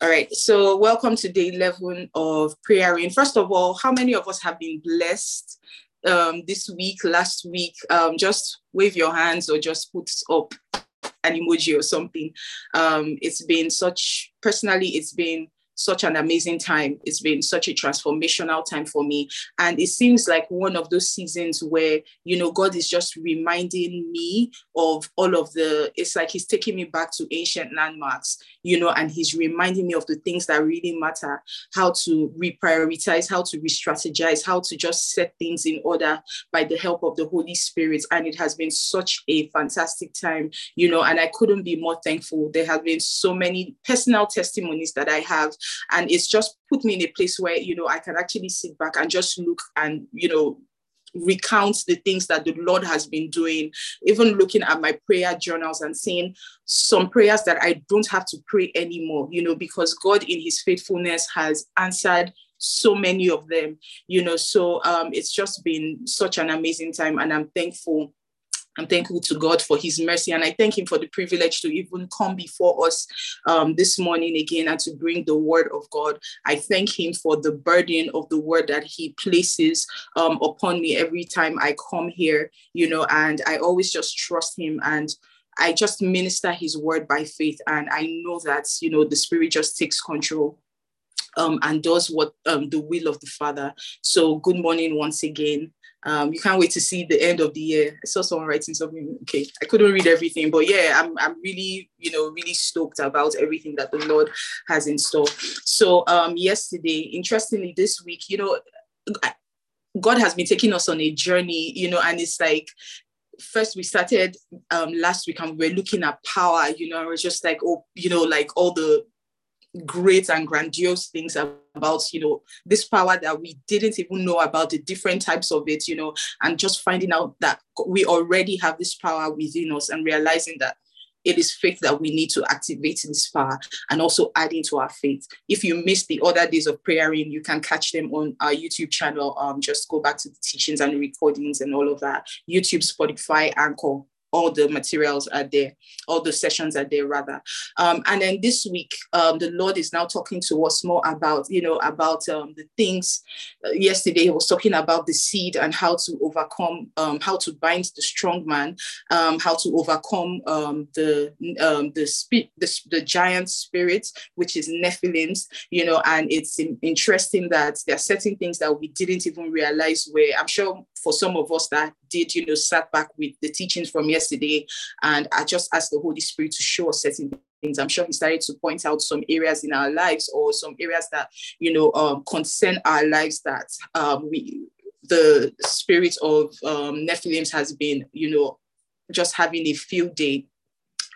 All right, so welcome to day 11 of prayer. And first of all, how many of us have been blessed um, this week, last week? Um, just wave your hands or just put up an emoji or something. Um, it's been such, personally, it's been such an amazing time. It's been such a transformational time for me. And it seems like one of those seasons where, you know, God is just reminding me of all of the, it's like He's taking me back to ancient landmarks, you know, and He's reminding me of the things that really matter, how to reprioritize, how to re strategize, how to just set things in order by the help of the Holy Spirit. And it has been such a fantastic time, you know, and I couldn't be more thankful. There have been so many personal testimonies that I have and it's just put me in a place where you know i can actually sit back and just look and you know recount the things that the Lord has been doing, even looking at my prayer journals and seeing some prayers that I don't have to pray anymore, you know, because God in his faithfulness has answered so many of them, you know. So um, it's just been such an amazing time, and I'm thankful I'm thankful to God for His mercy, and I thank Him for the privilege to even come before us um, this morning again and to bring the Word of God. I thank Him for the burden of the Word that He places um, upon me every time I come here, you know, and I always just trust Him and I just minister His Word by faith, and I know that you know the Spirit just takes control. Um, and does what um, the will of the Father. So, good morning once again. Um, you can't wait to see the end of the year. I saw someone writing something. Okay, I couldn't read everything, but yeah, I'm I'm really you know really stoked about everything that the Lord has in store. So um, yesterday, interestingly, this week, you know, God has been taking us on a journey, you know, and it's like first we started um, last week and we were looking at power, you know, it was just like, oh, you know, like all the great and grandiose things about you know this power that we didn't even know about the different types of it you know and just finding out that we already have this power within us and realizing that it is faith that we need to activate this power and also adding to our faith. If you missed the other days of praying, you can catch them on our YouTube channel. Um, just go back to the teachings and the recordings and all of that. YouTube, Spotify, Anchor, all the materials are there, all the sessions are there rather. Um, and then this week, um, the Lord is now talking to us more about, you know, about um, the things. Uh, yesterday, he was talking about the seed and how to overcome, um, how to bind the strong man, um, how to overcome um, the the, spe- the the giant spirit, which is Nephilims, you know. And it's interesting that there are certain things that we didn't even realize where I'm sure for some of us that did, you know, sat back with the teachings from yesterday. And I just asked the Holy Spirit to show us certain things. I'm sure he started to point out some areas in our lives or some areas that, you know, um, concern our lives that um, we, the spirit of um, Nephilims has been, you know, just having a field day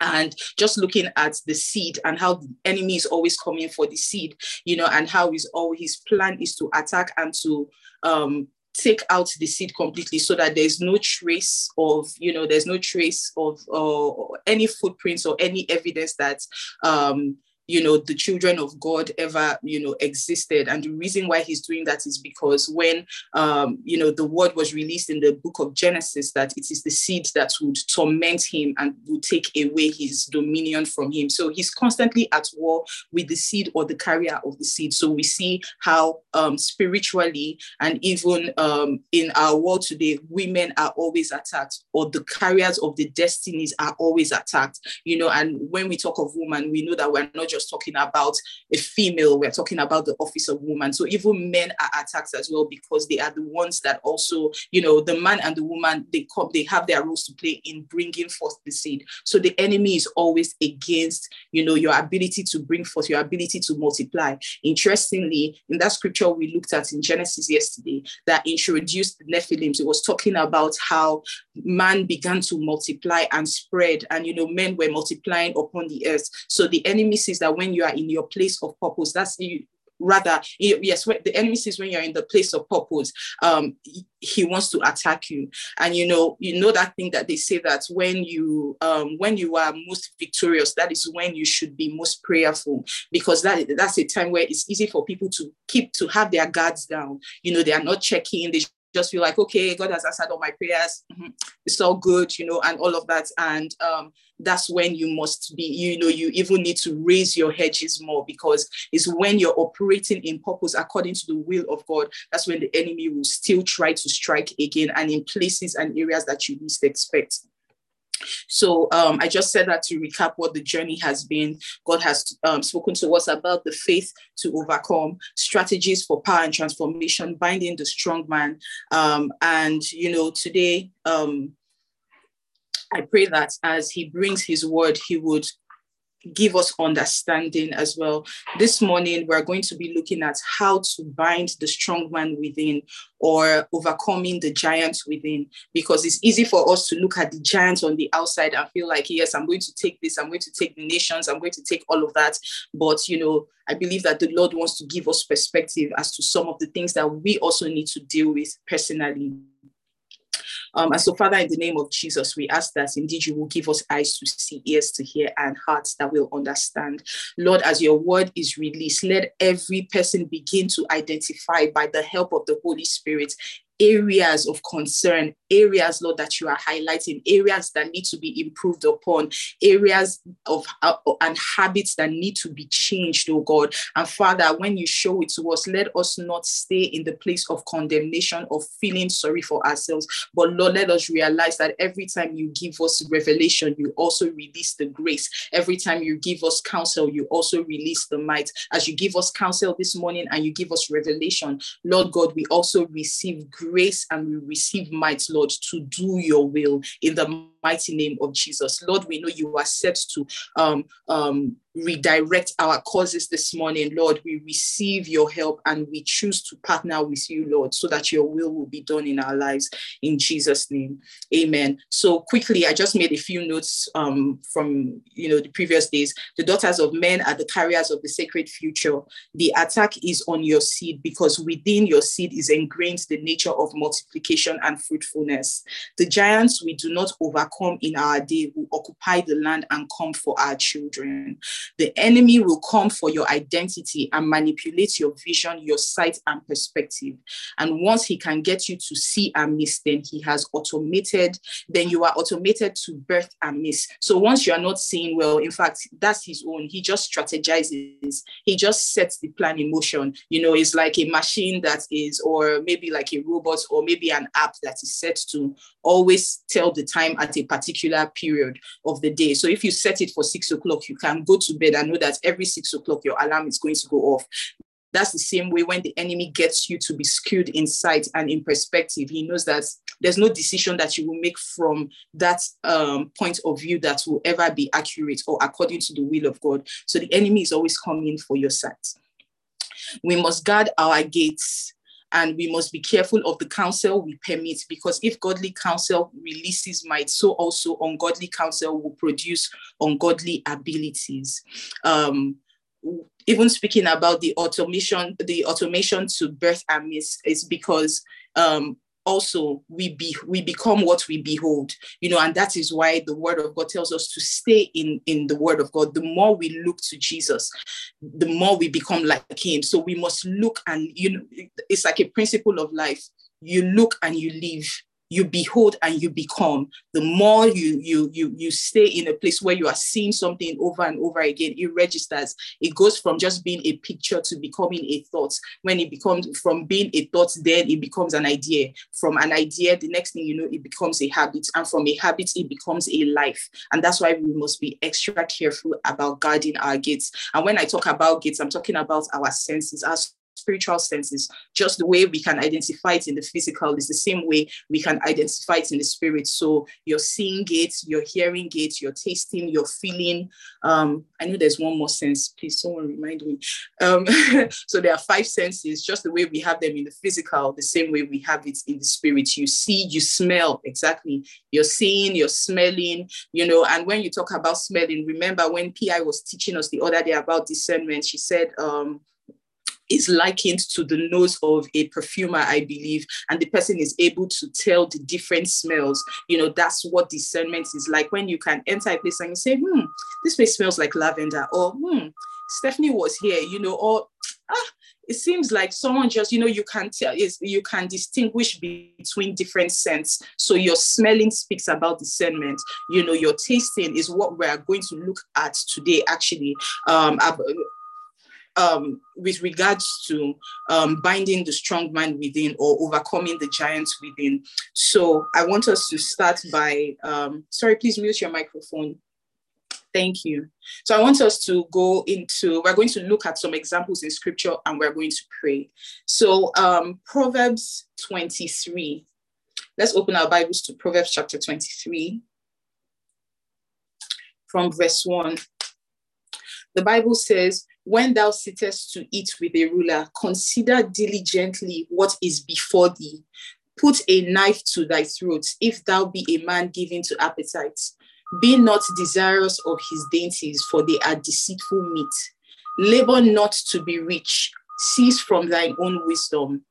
and just looking at the seed and how the enemy is always coming for the seed, you know, and how his always his plan is to attack and to um, take out the seed completely so that there's no trace of you know there's no trace of uh, any footprints or any evidence that um you know the children of god ever you know existed. And the reason why he's doing that is because when um you know the word was released in the book of genesis that it is the seed that would torment him and would take away his dominion from him. So he's constantly at war with the seed or the carrier of the seed. So we see how um spiritually and even um in our world today women are always attacked or the carriers of the destinies are always attacked you know. And when we talk of woman we know that we're not just talking about a female, we're talking about the office of woman. So even men are attacked as well because they are the ones that also, you know, the man and the woman, they come, they have their roles to play in bringing forth the seed. So the enemy is always against, you know, your ability to bring forth, your ability to multiply. Interestingly, in that scripture we looked at in Genesis yesterday that introduced the Nephilims, it was talking about how man began to multiply and spread, and you know, men were multiplying upon the earth. So the enemy sees that when you are in your place of purpose, that's you, rather yes the enemy sees when you're in the place of purpose um he wants to attack you. And you know you know that thing that they say that when you um when you are most victorious that is when you should be most prayerful. Because that that's a time where it's easy for people to keep to have their guards down. You know they are not checking they just feel like, okay, God has answered all my prayers. Mm-hmm. It's all good, you know, and all of that. And um, that's when you must be, you know, you even need to raise your hedges more because it's when you're operating in purpose according to the will of God. That's when the enemy will still try to strike again and in places and areas that you least expect. So um, I just said that to recap what the journey has been. God has um, spoken to us about the faith to overcome, strategies for power and transformation, binding the strong man. Um, and, you know, today, um, I pray that as he brings his word, he would give us understanding as well. This morning, we're going to be looking at how to bind the strong man within or overcoming the giants within, because it's easy for us to look at the giants on the outside and feel like, yes, I'm going to take this, I'm going to take the nations, I'm going to take all of that. But, you know, I believe that the Lord wants to give us perspective as to some of the things that we also need to deal with personally um, and so, Father, in the name of Jesus, we ask that indeed you will give us eyes to see, ears to hear, and hearts that will understand. Lord, as your word is released, let every person begin to identify by the help of the Holy Spirit areas of concern, areas, Lord, that you are highlighting, areas that need to be improved upon, areas of uh, and habits that need to be changed, oh God. And Father, when you show it to us, let us not stay in the place of condemnation or feeling sorry for ourselves, but Lord, let us realize that every time you give us revelation, you also release the grace. Every time you give us counsel, you also release the might. As you give us counsel this morning and you give us revelation, Lord God, we also receive grace and we receive might, Lord, to do your will in the mighty name of Jesus. Lord, we know you are set to um, um, redirect our causes this morning. Lord, we receive your help and we choose to partner with you, Lord, so that your will will be done in our lives. In Jesus' name, amen. So quickly, I just made a few notes um, from, you know, the previous days. The daughters of men are the carriers of the sacred future. The attack is on your seed because within your seed is ingrained the nature of multiplication and fruitfulness. The giants we do not overcome come in our day will occupy the land and come for our children. The enemy will come for your identity and manipulate your vision, your sight, and perspective. And once he can get you to see and miss, then he has automated, then you are automated to birth and miss. So once you are not seeing well, in fact, that's his own. He just strategizes, he just sets the plan in motion. You know, it's like a machine that is, or maybe like a robot, or maybe an app that is set to always tell the time at a particular period of the day. So if you set it for six o'clock, you can go to bed and know that every six o'clock your alarm is going to go off. That's the same way when the enemy gets you to be skewed in sight and in perspective. He knows that there's no decision that you will make from that um, point of view that will ever be accurate or according to the will of God. So the enemy is always coming for your sight. We must guard our gates and we must be careful of the counsel we permit because if godly counsel releases might so also ungodly counsel will produce ungodly abilities. Um, even speaking about the automation the automation to birth and miss is because um, also we be we become what we behold you know and that is why the word of god tells us to stay in in the word of god. The more we look to jesus the more we become like him. So we must look and you know it's like a principle of life. You look and you live you behold and you become the more you you you you stay in a place where you are seeing something over and over again it registers. It goes from just being a picture to becoming a thought. When it becomes from being a thought then it becomes an idea. From an idea the next thing you know it becomes a habit. And from a habit it becomes a life. And that's why we must be extra careful about guarding our gates and when i talk about gates i'm talking about our senses as spiritual senses. Just the way we can identify it in the physical is the same way we can identify it in the spirit. So you're seeing it, you're hearing it, you're tasting, you're feeling. Um, I know there's one more sense. Please, someone remind me. Um, so there are five senses, just the way we have them in the physical, the same way we have it in the spirit. You see, you smell, exactly. You're seeing, you're smelling, you know. And when you talk about smelling, remember when PI was teaching us the other day about discernment, she said, um, is likened to the nose of a perfumer, I believe, and the person is able to tell the different smells. You know, that's what discernment is like. When you can enter a place and you say, hmm, this place smells like lavender, or hmm, Stephanie was here, you know, or ah, it seems like someone just you know you can tell is you can distinguish between different scents. So your smelling speaks about discernment. You know your tasting is what we're going to look at today actually. Um, um, with regards to um, binding the strong man within or overcoming the giants within. So I want us to start by, um, sorry, please mute your microphone. Thank you. So I want us to go into, we're going to look at some examples in scripture and we're going to pray. So um, Proverbs 23. Let's open our Bibles to Proverbs chapter 23 from verse 1. The Bible says, When thou sittest to eat with a ruler, consider diligently what is before thee. Put a knife to thy throat, if thou be a man given to appetites be not desirous of his dainties, for they are deceitful meat. Labor not to be rich, cease from thine own wisdom.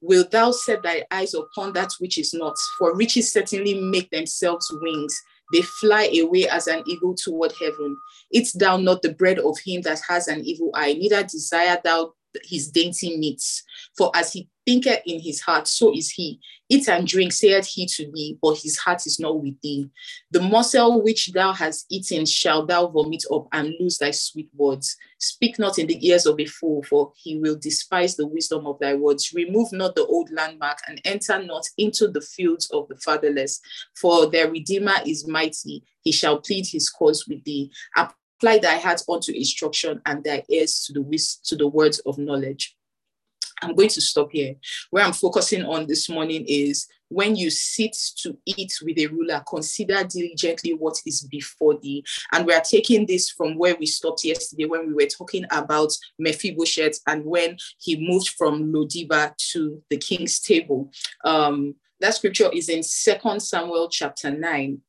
Wilt thou set thy eyes upon that which is not? For riches certainly make themselves wings. They fly away as an eagle toward heaven. Eat thou not the bread of him that has an evil eye, neither desire thou his dainty meats. For as he thinketh in his heart, so is he. Eat and drink, saith he to thee, but his heart is not with thee. The morsel which thou hast eaten shall thou vomit up and lose thy sweet words. Speak not in the ears of a fool, for he will despise the wisdom of thy words. Remove not the old landmark and enter not into the fields of the fatherless, for their Redeemer is mighty. He shall plead his cause with thee. Apply thy heart unto instruction and thy ears to the, to the words of knowledge. I'm going to stop here. Where I'm focusing on this morning is when you sit to eat with a ruler, consider diligently what is before thee. And we are taking this from where we stopped yesterday when we were talking about Mephibosheth and when he moved from Lodibar to the king's table. Um, that scripture is in Second Samuel chapter 9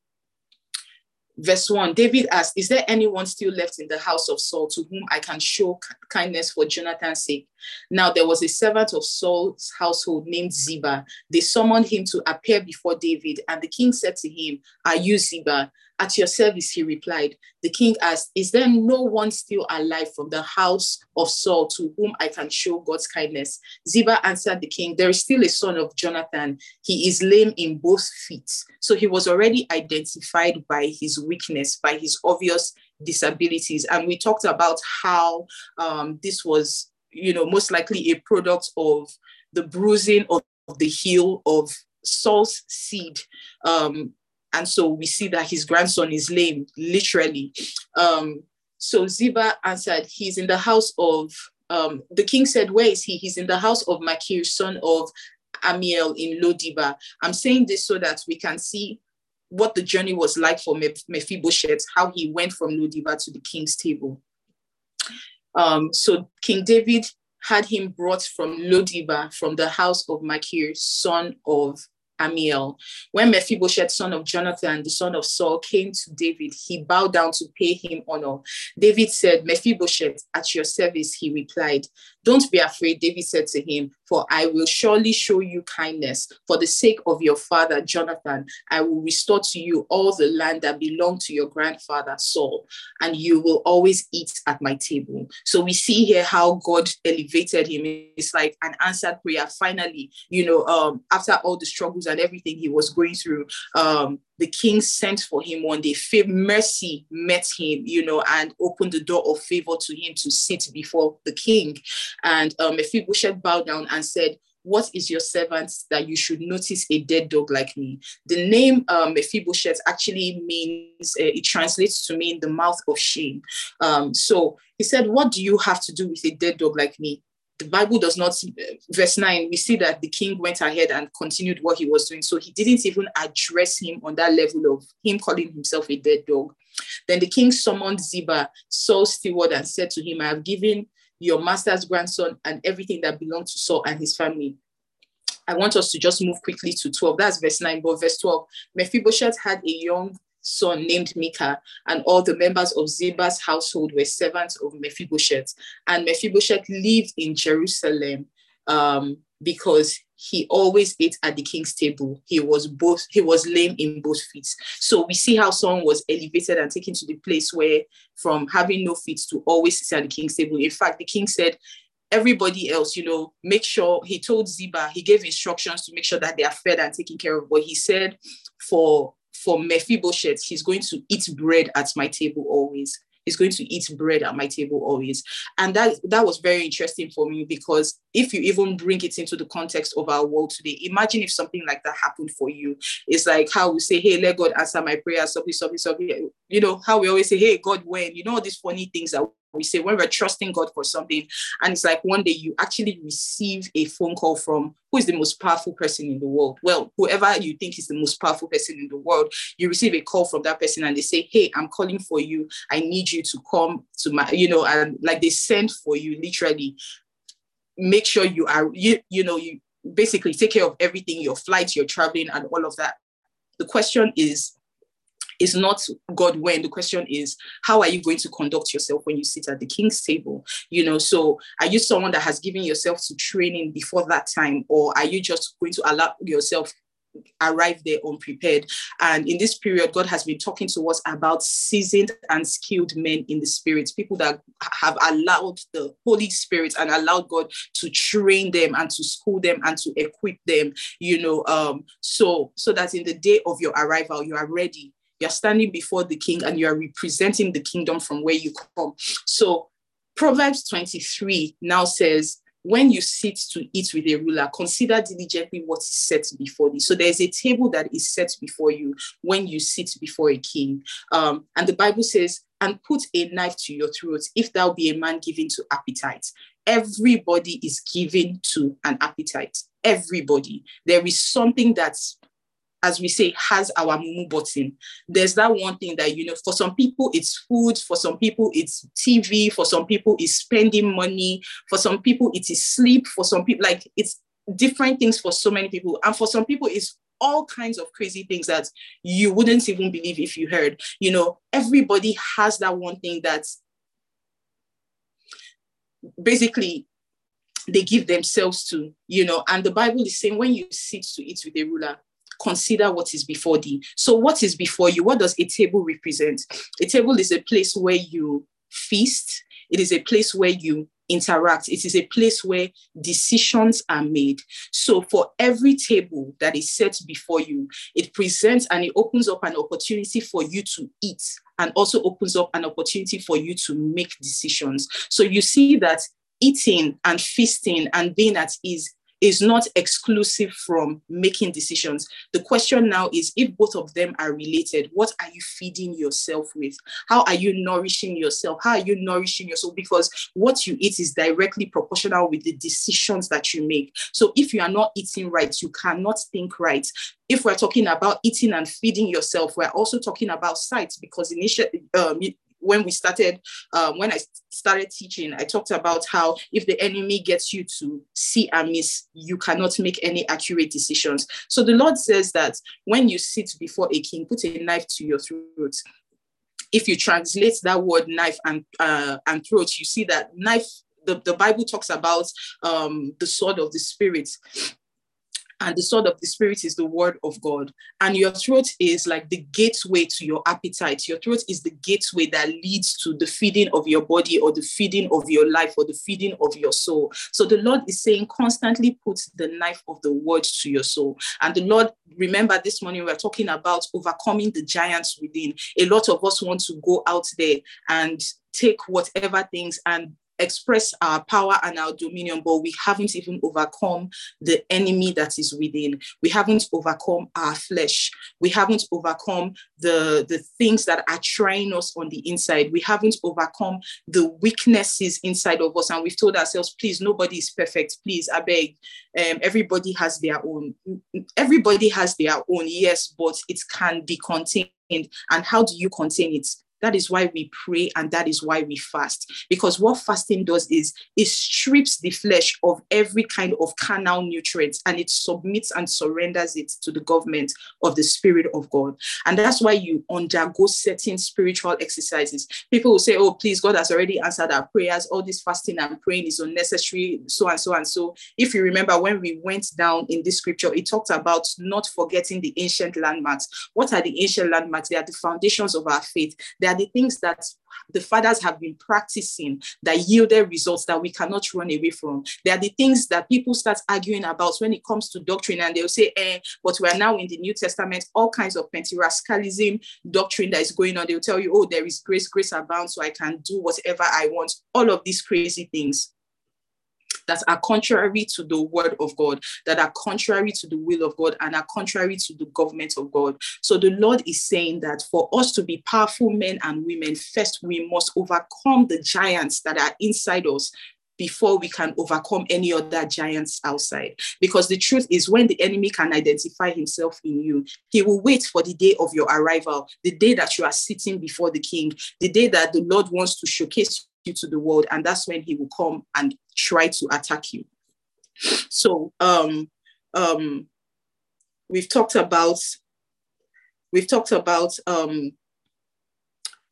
verse 1 david asked is there anyone still left in the house of saul to whom i can show kindness for jonathan's sake now there was a servant of saul's household named ziba they summoned him to appear before david and the king said to him are you ziba at your service, he replied. The king asked, Is there no one still alive from the house of Saul to whom I can show God's kindness? Ziba answered the king, There is still a son of Jonathan. He is lame in both feet. So he was already identified by his weakness, by his obvious disabilities. And we talked about how um, this was, you know, most likely a product of the bruising of the heel of Saul's seed. Um, and so we see that his grandson is lame, literally. Um, so Ziba answered, He's in the house of, um, the king said, Where is he? He's in the house of Makir, son of Amiel in Lodibar. I'm saying this so that we can see what the journey was like for Mephibosheth, how he went from Lodibar to the king's table. Um, so King David had him brought from Lodibar, from the house of Machir, son of Amiel. When Mephibosheth, son of Jonathan, the son of Saul, came to David, he bowed down to pay him honor. David said, Mephibosheth, at your service, he replied. Don't be afraid, David said to him, for I will surely show you kindness. For the sake of your father, Jonathan, I will restore to you all the land that belonged to your grandfather, Saul, and you will always eat at my table. So we see here how God elevated him. It's like an answered prayer. Finally, you know, um, after all the struggles and everything he was going through, um, the king sent for him one day. Mercy met him, you know, and opened the door of favor to him to sit before the king. And um, bowed down and said, what is your servant that you should notice a dead dog like me? The name um, Mephibosheth actually means, uh, it translates to mean the mouth of shame. Um, so he said, What do you have to do with a dead dog like me? The Bible does not, uh, verse 9, we see that the king went ahead and continued what he was doing. So he didn't even address him on that level of him calling himself a dead dog. Then the king summoned Ziba, Saul's steward, and said to him, I have given your master's grandson and everything that belonged to Saul and his family. I want us to just move quickly to 12. That's verse 9, but verse 12. Mephibosheth had a young son named Micah, and all the members of Ziba's household were servants of Mephibosheth. And Mephibosheth lived in Jerusalem um, because he always ate at the king's table. He was both he was lame in both feet. So we see how someone was elevated and taken to the place where from having no feet to always sit at the king's table. In fact, the king said, everybody else, you know, make sure he told Ziba, he gave instructions to make sure that they are fed and taken care of. But he said for for Mephibosheth, he's going to eat bread at my table always He's going to eat bread at my table always. And that that was very interesting for me because if you even bring it into the context of our world today, imagine if something like that happened for you. It's like how we say, hey, let God answer my prayer, something, something, something. You know, how we always say, hey, God, when? You know, all these funny things that we say when we're trusting God for something, and it's like one day you actually receive a phone call from who is the most powerful person in the world. Well, whoever you think is the most powerful person in the world, you receive a call from that person and they say, Hey, I'm calling for you. I need you to come to my, you know, and like they send for you literally. Make sure you are, you, you know, you basically take care of everything, your flights, your traveling, and all of that. The question is, is not God when. The question is, how are you going to conduct yourself when you sit at the king's table? You know, so are you someone that has given yourself to training before that time, or are you just going to allow yourself arrive there unprepared. And in this period, God has been talking to us about seasoned and skilled men in the spirit, people that have allowed the Holy Spirit and allowed God to train them and to school them and to equip them, you know, um, so so that in the day of your arrival, you are ready you're standing before the king and you are representing the kingdom from where you come. So Proverbs 23 now says, when you sit to eat with a ruler, consider diligently what is set before thee. So there's a table that is set before you when you sit before a king. Um, and the Bible says, and put a knife to your throat if thou be a man given to appetite. Everybody is given to an appetite. Everybody. There is something that's as we say, has our mumu button. There's that one thing that, you know, for some people it's food, for some people it's TV, for some people it's spending money, for some people it is sleep, for some people, like it's different things for so many people. And for some people it's all kinds of crazy things that you wouldn't even believe if you heard. You know, everybody has that one thing that's basically they give themselves to, you know, and the Bible is saying when you sit to eat with a ruler, consider what is before thee. So, what is before you? What does a table represent? A table is a place where you feast, it is a place where you interact, it is a place where decisions are made. So, for every table that is set before you, it presents and it opens up an opportunity for you to eat and also opens up an opportunity for you to make decisions. So, you see that eating and feasting and being at ease is not exclusive from making decisions. The question now is if both of them are related, what are you feeding yourself with? How are you nourishing yourself? How are you nourishing yourself? Because what you eat is directly proportional with the decisions that you make. So if you are not eating right, you cannot think right. If we're talking about eating and feeding yourself, we're also talking about sight because initially, um, when we started, um, when I started teaching, I talked about how if the enemy gets you to see and miss, you cannot make any accurate decisions. So the Lord says that when you sit before a king, put a knife to your throat. If you translate that word knife and uh, and throat, you see that knife. The, the Bible talks about um, the sword of the spirit and the sword of the spirit is the word of God. And your throat is like the gateway to your appetite. Your throat is the gateway that leads to the feeding of your body or the feeding of your life or the feeding of your soul. So the Lord is saying, constantly put the knife of the word to your soul. And the Lord, remember this morning, we are talking about overcoming the giants within. A lot of us want to go out there and take whatever things and express our power and our dominion, but we haven't even overcome the enemy that is within. We haven't overcome our flesh. We haven't overcome the, the things that are trying us on the inside. We haven't overcome the weaknesses inside of us. And we've told ourselves, please, nobody is perfect. Please, I beg. Um, everybody has their own. Everybody has their own, yes, but it can be contained. And how do you contain it? That is why we pray and that is why we fast. Because what fasting does is it strips the flesh of every kind of carnal nutrients and it submits and surrenders it to the government of the Spirit of God. And that's why you undergo certain spiritual exercises. People will say, Oh, please, God has already answered our prayers. All this fasting and praying is unnecessary, so and so and so. If you remember when we went down in this scripture, it talked about not forgetting the ancient landmarks. What are the ancient landmarks? They are the foundations of our faith. There are the things that the fathers have been practicing that yielded results that we cannot run away from. There are the things that people start arguing about when it comes to doctrine, and they'll say, eh, but we are now in the New Testament, all kinds of Pentecostalism doctrine that is going on. They'll tell you, oh, there is grace, grace abounds, so I can do whatever I want. All of these crazy things that are contrary to the word of God, that are contrary to the will of God, and are contrary to the government of God. So the Lord is saying that for us to be powerful men and women, first we must overcome the giants that are inside us before we can overcome any other giants outside. Because the truth is, when the enemy can identify himself in you, he will wait for the day of your arrival, the day that you are sitting before the king, the day that the Lord wants to showcase you to the world, and that's when he will come and try to attack you. So um, um, we've talked about we've talked about um,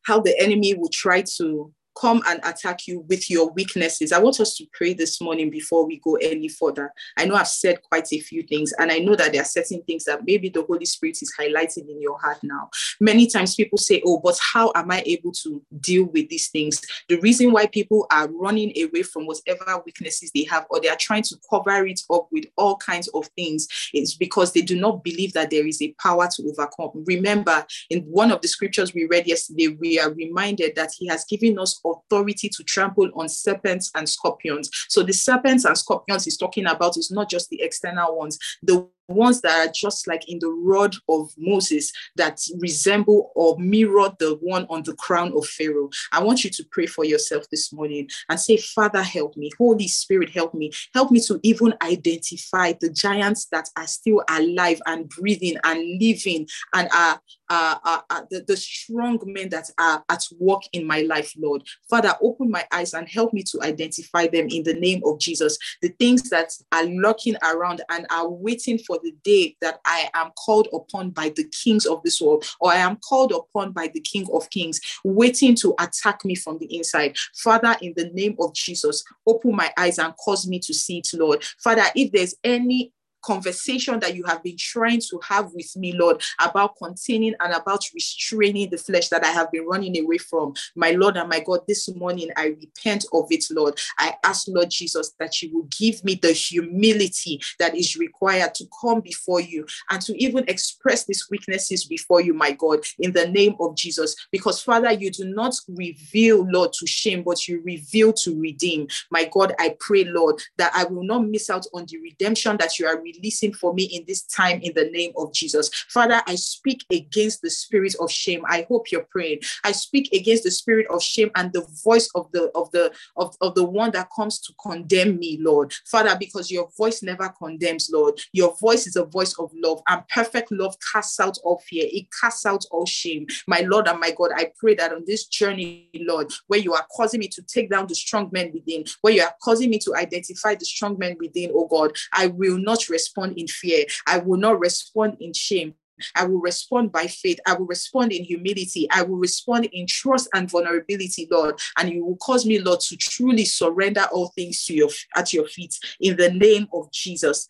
how the enemy will try to come and attack you with your weaknesses. I want us to pray this morning before we go any further. I know I've said quite a few things, and I know that there are certain things that maybe the Holy Spirit is highlighting in your heart now. Many times people say, Oh, but how am I able to deal with these things? The reason why people are running away from whatever weaknesses they have, or they are trying to cover it up with all kinds of things, is because they do not believe that there is a power to overcome. Remember, in one of the scriptures we read yesterday, we are reminded that He has given us authority to trample on serpents and scorpions. So the serpents and scorpions he's talking about is not just the external ones, the ones that are just like in the rod of Moses that resemble or mirror the one on the crown of Pharaoh. I want you to pray for yourself this morning and say, Father, help me. Holy Spirit, help me. Help me to even identify the giants that are still alive and breathing and living and are, are, are, are the, the strong men that are at work in my life, Lord. Father, open my eyes and help me to identify them in the name of Jesus. The things that are lurking around and are waiting for for the day that I am called upon by the kings of this world, or I am called upon by the King of Kings, waiting to attack me from the inside. Father, in the name of Jesus, open my eyes and cause me to see it, Lord. Father, if there's any conversation that you have been trying to have with me, Lord, about containing and about restraining the flesh that I have been running away from. My Lord and my God, this morning I repent of it, Lord. I ask, Lord Jesus, that you will give me the humility that is required to come before you and to even express these weaknesses before you, my God, in the name of Jesus. Because, Father, you do not reveal, Lord, to shame, but you reveal to redeem. My God, I pray, Lord, that I will not miss out on the redemption that you are releasing for me in this time in the name of Jesus. Father, I speak against the spirit of shame. I hope you're praying. I speak against the spirit of shame and the voice of the of the of, of the one that comes to condemn me, Lord. Father, because your voice never condemns, Lord. Your voice is a voice of love, and perfect love casts out all fear, it casts out all shame. My Lord and my God, I pray that on this journey, Lord, where you are causing me to take down the strong men within, where you are causing me to identify the strong men within, oh God, I will not respond in fear. I will not respond in shame. I will respond by faith. I will respond in humility. I will respond in trust and vulnerability, Lord. And you will cause me, Lord, to truly surrender all things to your at your feet in the name of Jesus.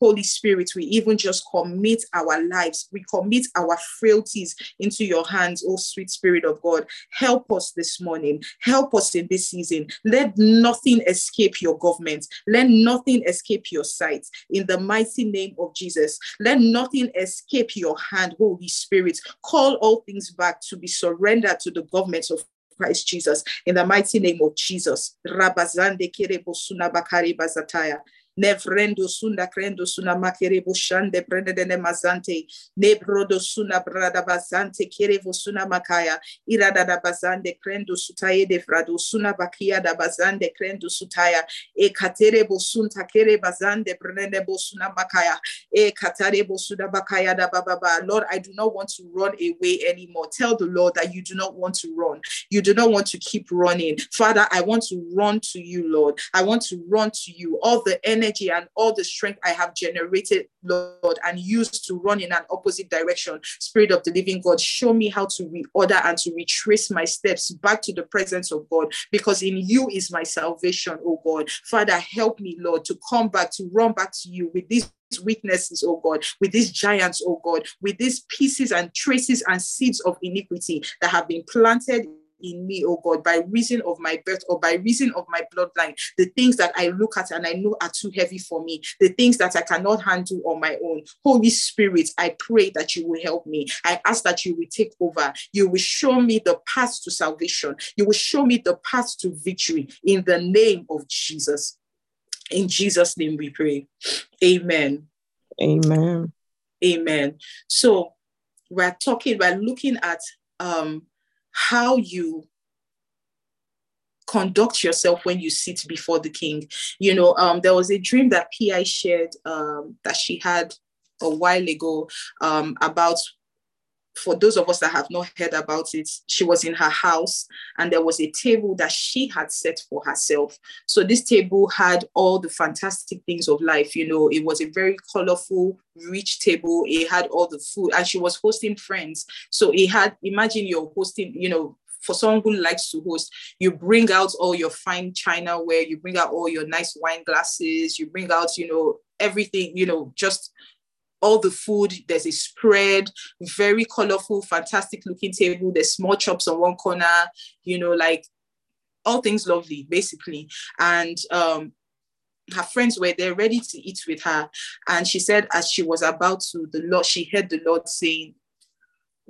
Holy Spirit, we even just commit our lives, we commit our frailties into your hands, oh sweet Spirit of God. Help us this morning. Help us in this season. Let nothing escape your government. Let nothing escape your sight. In the mighty name of Jesus. Jesus. Let nothing escape your hand, Holy Spirit. Call all things back to be surrendered to the government of Christ Jesus in the mighty name of Jesus. Nevrendo sunda crendo suna makere bushande prende mazante. Nebrodo suna brada bazante kere suna makaya. Irada da bazande crendo sutaye de frado suna bakia da bazande crendo sutaya. E katere bosunta kere bazande prende bosuna makaya. E katare bosuna bakaya da bababa. Lord, I do not want to run away anymore. Tell the Lord that you do not want to run. You do not want to keep running. Father, I want to run to you, Lord. I want to run to you. All the energy energy and all the strength I have generated, Lord, and used to run in an opposite direction. Spirit of the living God, show me how to reorder and to retrace my steps back to the presence of God, because in you is my salvation, oh God. Father, help me, Lord, to come back, to run back to you with these weaknesses, oh God, with these giants, oh God, with these pieces and traces and seeds of iniquity that have been planted in me, oh God, by reason of my birth or by reason of my bloodline, the things that I look at and I know are too heavy for me, the things that I cannot handle on my own. Holy Spirit, I pray that you will help me. I ask that you will take over. You will show me the path to salvation. You will show me the path to victory in the name of Jesus. In Jesus' name we pray. Amen. Amen. Amen. So we're talking, we're looking at um, how you conduct yourself when you sit before the king. You know, um, there was a dream that Pi shared um, that she had a while ago um, about for those of us that have not heard about it, she was in her house and there was a table that she had set for herself. So this table had all the fantastic things of life. You know, it was a very colorful, rich table. It had all the food and she was hosting friends. So it had, imagine you're hosting, you know, for someone who likes to host, you bring out all your fine china ware, you bring out all your nice wine glasses, you bring out, you know, everything, you know, just all the food. There's a spread, very colorful, fantastic looking table. There's small chops on one corner, you know, like all things lovely, basically. And um, her friends were there ready to eat with her. And she said, as she was about to, the Lord, she heard the Lord saying,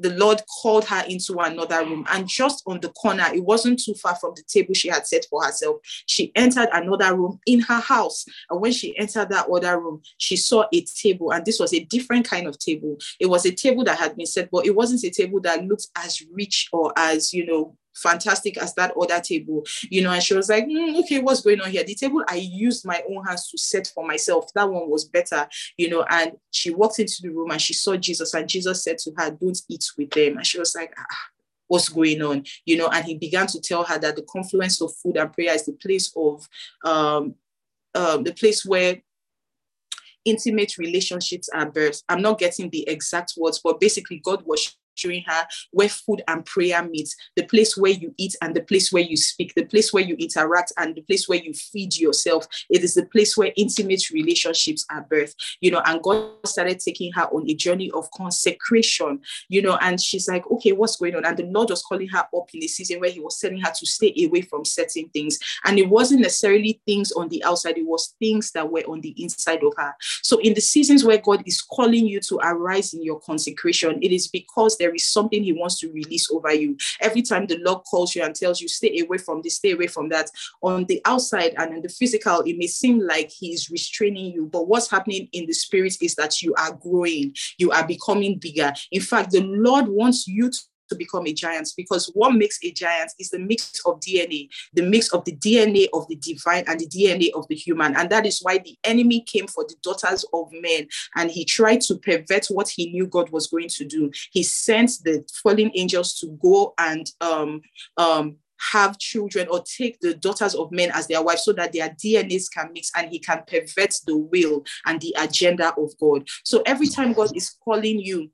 the Lord called her into another room. And just on the corner, it wasn't too far from the table she had set for herself. She entered another room in her house. And when she entered that other room, she saw a table. And this was a different kind of table. It was a table that had been set, but it wasn't a table that looked as rich or as, you know, fantastic as that other table, you know. And she was like, mm, okay, what's going on here? The table I used my own hands to set for myself, that one was better, you know. And she walked into the room and she saw Jesus, and Jesus said to her, Don't eat with them. And she was like, ah, what's going on you know and he began to tell her that the confluence of food and prayer is the place of um, um, the place where intimate relationships are birthed i'm not getting the exact words but basically god was showing her where food and prayer meet, the place where you eat and the place where you speak, the place where you interact and the place where you feed yourself. It is the place where intimate relationships are birthed, you know. And God started taking her on a journey of consecration, you know. And she's like, okay, what's going on? And the Lord was calling her up in a season where He was telling her to stay away from certain things. And it wasn't necessarily things on the outside, it was things that were on the inside of her. So, in the seasons where God is calling you to arise in your consecration, it is because there is something He wants to release over you. Every time the Lord calls you and tells you, stay away from this, stay away from that, on the outside and in the physical, it may seem like He is restraining you. But what's happening in the spirit is that you are growing, you are becoming bigger. In fact, the Lord wants you to to become a giant because what makes a giant is the mix of DNA, the mix of the DNA of the divine and the DNA of the human. And that is why the enemy came for the daughters of men and he tried to pervert what he knew God was going to do. He sent the fallen angels to go and um, um, have children or take the daughters of men as their wives so that their DNAs can mix and he can pervert the will and the agenda of God. So every time God is calling you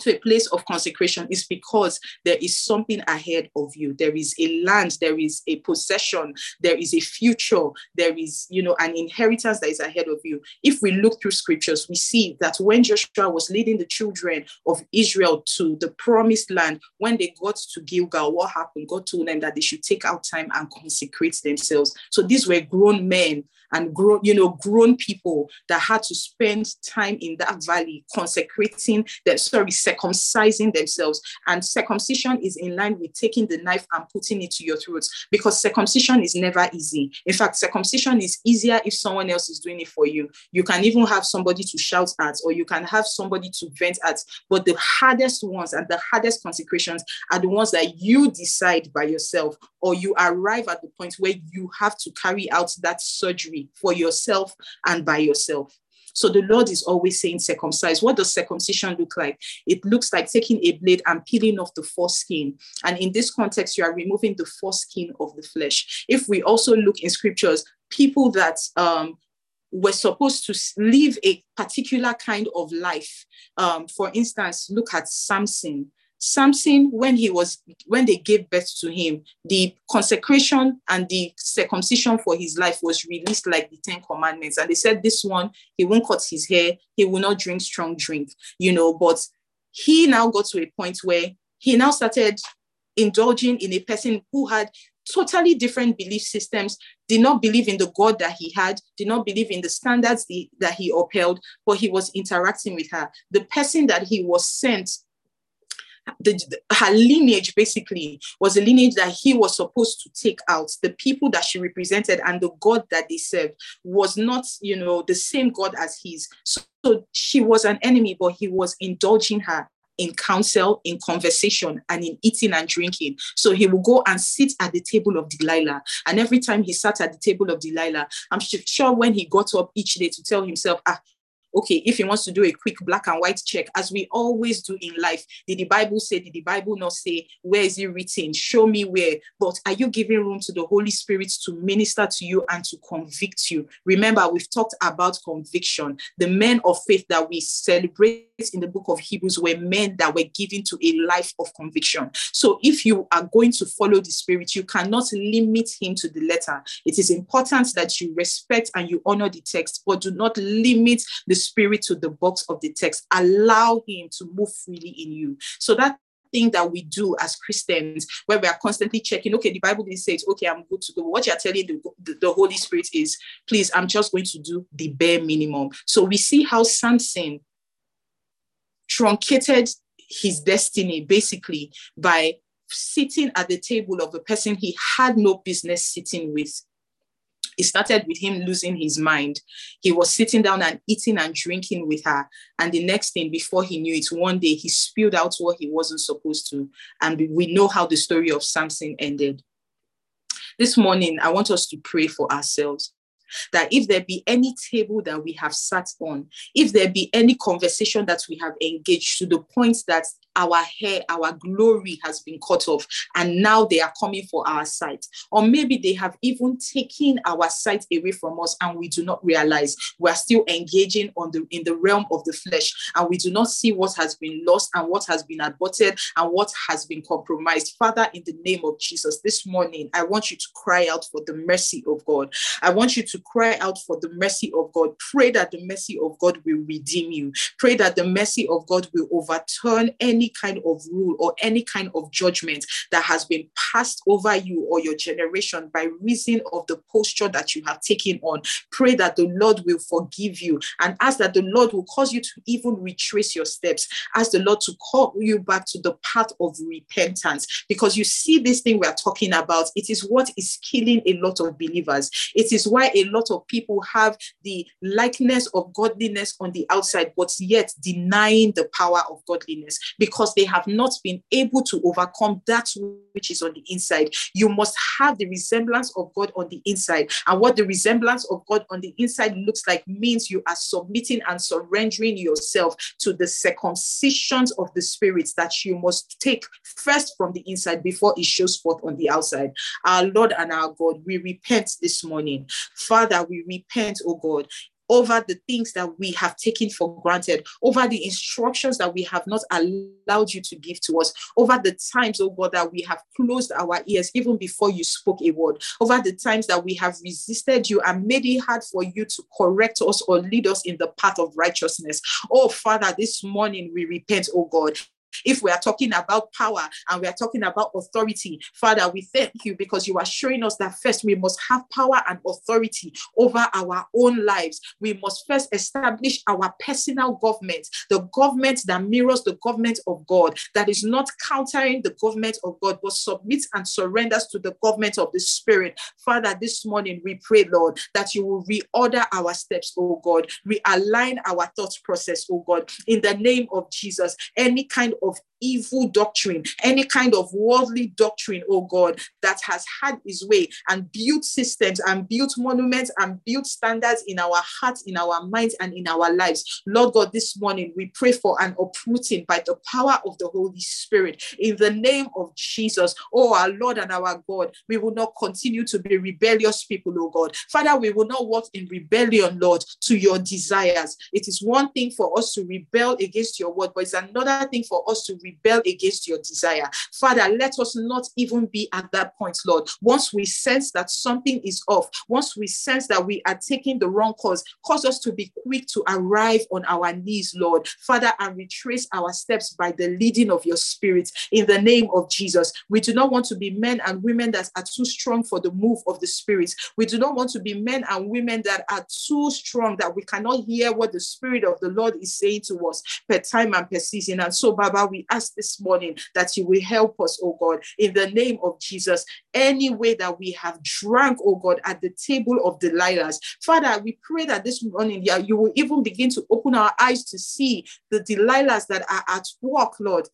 to a place of consecration is because there is something ahead of you. There is a land, there is a possession, there is a future, there is, you know, an inheritance that is ahead of you. If we look through scriptures, we see that when Joshua was leading the children of Israel to the promised land, when they got to Gilgal, what happened? God told them that they should take out time and consecrate themselves. So these were grown men and grown, you know, grown people that had to spend time in that valley consecrating that, sorry, circumcising themselves. And circumcision is in line with taking the knife and putting it to your throat because circumcision is never easy. In fact, circumcision is easier if someone else is doing it for you. You can even have somebody to shout at, or you can have somebody to vent at. But the hardest ones and the hardest consecrations are the ones that you decide by yourself, or you arrive at the point where you have to carry out that surgery for yourself and by yourself. So the Lord is always saying circumcise. What does circumcision look like? It looks like taking a blade and peeling off the foreskin. And in this context, you are removing the foreskin of the flesh. If we also look in scriptures, people that um, were supposed to live a particular kind of life. Um, for instance, look at Samson. Samson, when he was when they gave birth to him, the consecration and the circumcision for his life was released like the Ten Commandments. And they said this one, he won't cut his hair, he will not drink strong drink, you know. But he now got to a point where he now started indulging in a person who had totally different belief systems, did not believe in the God that he had, did not believe in the standards the, that he upheld, but he was interacting with her. The person that he was sent the, her lineage basically was a lineage that he was supposed to take out. The people that she represented and the God that they served was not, you know, the same God as his. So, so she was an enemy, but he was indulging her in counsel, in conversation, and in eating and drinking. So he will go and sit at the table of Delilah. And every time he sat at the table of Delilah, I'm sure when he got up each day to tell himself, ah, okay, if he wants to do a quick black and white check, as we always do in life, did the Bible say, did the Bible not say, where is it written? Show me where. But are you giving room to the Holy Spirit to minister to you and to convict you? Remember, we've talked about conviction. The men of faith that we celebrate in the book of Hebrews were men that were given to a life of conviction. So if you are going to follow the Spirit, you cannot limit him to the letter. It is important that you respect and you honor the text, but do not limit the spirit to the box of the text. Allow him to move freely in you. So that thing that we do as Christians, where we are constantly checking, okay, the Bible didn't say it, okay, I'm good to go. What you're telling the, the, the, Holy Spirit is, please, I'm just going to do the bare minimum. So we see how Samson truncated his destiny basically by sitting at the table of a person he had no business sitting with. It started with him losing his mind. He was sitting down and eating and drinking with her. And the next thing, before he knew it, one day he spilled out what he wasn't supposed to. And we know how the story of Samson ended. This morning, I want us to pray for ourselves that if there be any table that we have sat on, if there be any conversation that we have engaged to the point that our hair, our glory has been cut off, and now they are coming for our sight. Or maybe they have even taken our sight away from us, and we do not realize we are still engaging on the in the realm of the flesh, and we do not see what has been lost and what has been aborted and what has been compromised. Father, in the name of Jesus, this morning I want you to cry out for the mercy of God. I want you to cry out for the mercy of God. Pray that the mercy of God will redeem you. Pray that the mercy of God will overturn any kind of rule or any kind of judgment that has been passed over you or your generation by reason of the posture that you have taken on. Pray that the Lord will forgive you and ask that the Lord will cause you to even retrace your steps. Ask the Lord to call you back to the path of repentance because you see this thing we are talking about. It is what is killing a lot of believers. It is why a lot of people have the likeness of godliness on the outside, but yet denying the power of godliness because because they have not been able to overcome that which is on the inside. You must have the resemblance of God on the inside. And what the resemblance of God on the inside looks like means you are submitting and surrendering yourself to the circumcisions of the spirits that you must take first from the inside before it shows forth on the outside. Our Lord and our God, we repent this morning. Father, we repent, oh God, over the things that we have taken for granted, over the instructions that we have not allowed you to give to us, over the times, oh God, that we have closed our ears even before you spoke a word, over the times that we have resisted you and made it hard for you to correct us or lead us in the path of righteousness. Oh, Father, this morning we repent, oh God. If we are talking about power and we are talking about authority, Father, we thank you because you are showing us that first we must have power and authority over our own lives. We must first establish our personal government, the government that mirrors the government of God, that is not countering the government of God, but submits and surrenders to the government of the Spirit. Father, this morning we pray, Lord, that you will reorder our steps, oh God, realign our thought process, oh God, in the name of Jesus. Any kind of evil doctrine, any kind of worldly doctrine, oh God, that has had its way and built systems and built monuments and built standards in our hearts, in our minds, and in our lives. Lord God, this morning we pray for an uprooting by the power of the Holy Spirit in the name of Jesus. Oh, our Lord and our God, we will not continue to be rebellious people, oh God. Father, we will not walk in rebellion, Lord, to your desires. It is one thing for us to rebel against your word, but it's another thing for us to rebel against your desire. Father, let us not even be at that point, Lord. Once we sense that something is off, once we sense that we are taking the wrong course, cause us to be quick to arrive on our knees, Lord. Father, and retrace our steps by the leading of your spirit in the name of Jesus. We do not want to be men and women that are too strong for the move of the spirit. We do not want to be men and women that are too strong that we cannot hear what the spirit of the Lord is saying to us per time and per season. And so, Baba, we ask this morning that you will help us, oh God, in the name of Jesus. Any way that we have drank, oh God, at the table of Delilahs, Father, we pray that this morning, yeah, you will even begin to open our eyes to see the Delilahs that are at work, Lord,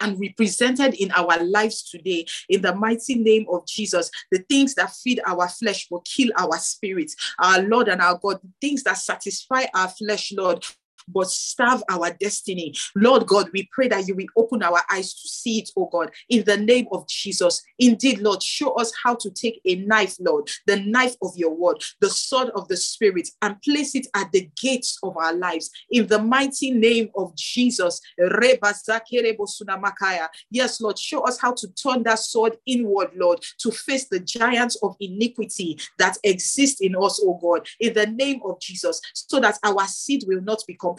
and represented in our lives today in the mighty name of Jesus. The things that feed our flesh will kill our spirit. Our Lord and our God, the things that satisfy our flesh, Lord, but starve our destiny. Lord God, we pray that you will open our eyes to see it, oh God, in the name of Jesus. Indeed, Lord, show us how to take a knife, Lord, the knife of your word, the sword of the Spirit, and place it at the gates of our lives. In the mighty name of Jesus. Yes, Lord, show us how to turn that sword inward, Lord, to face the giants of iniquity that exist in us, oh God, in the name of Jesus, so that our seed will not become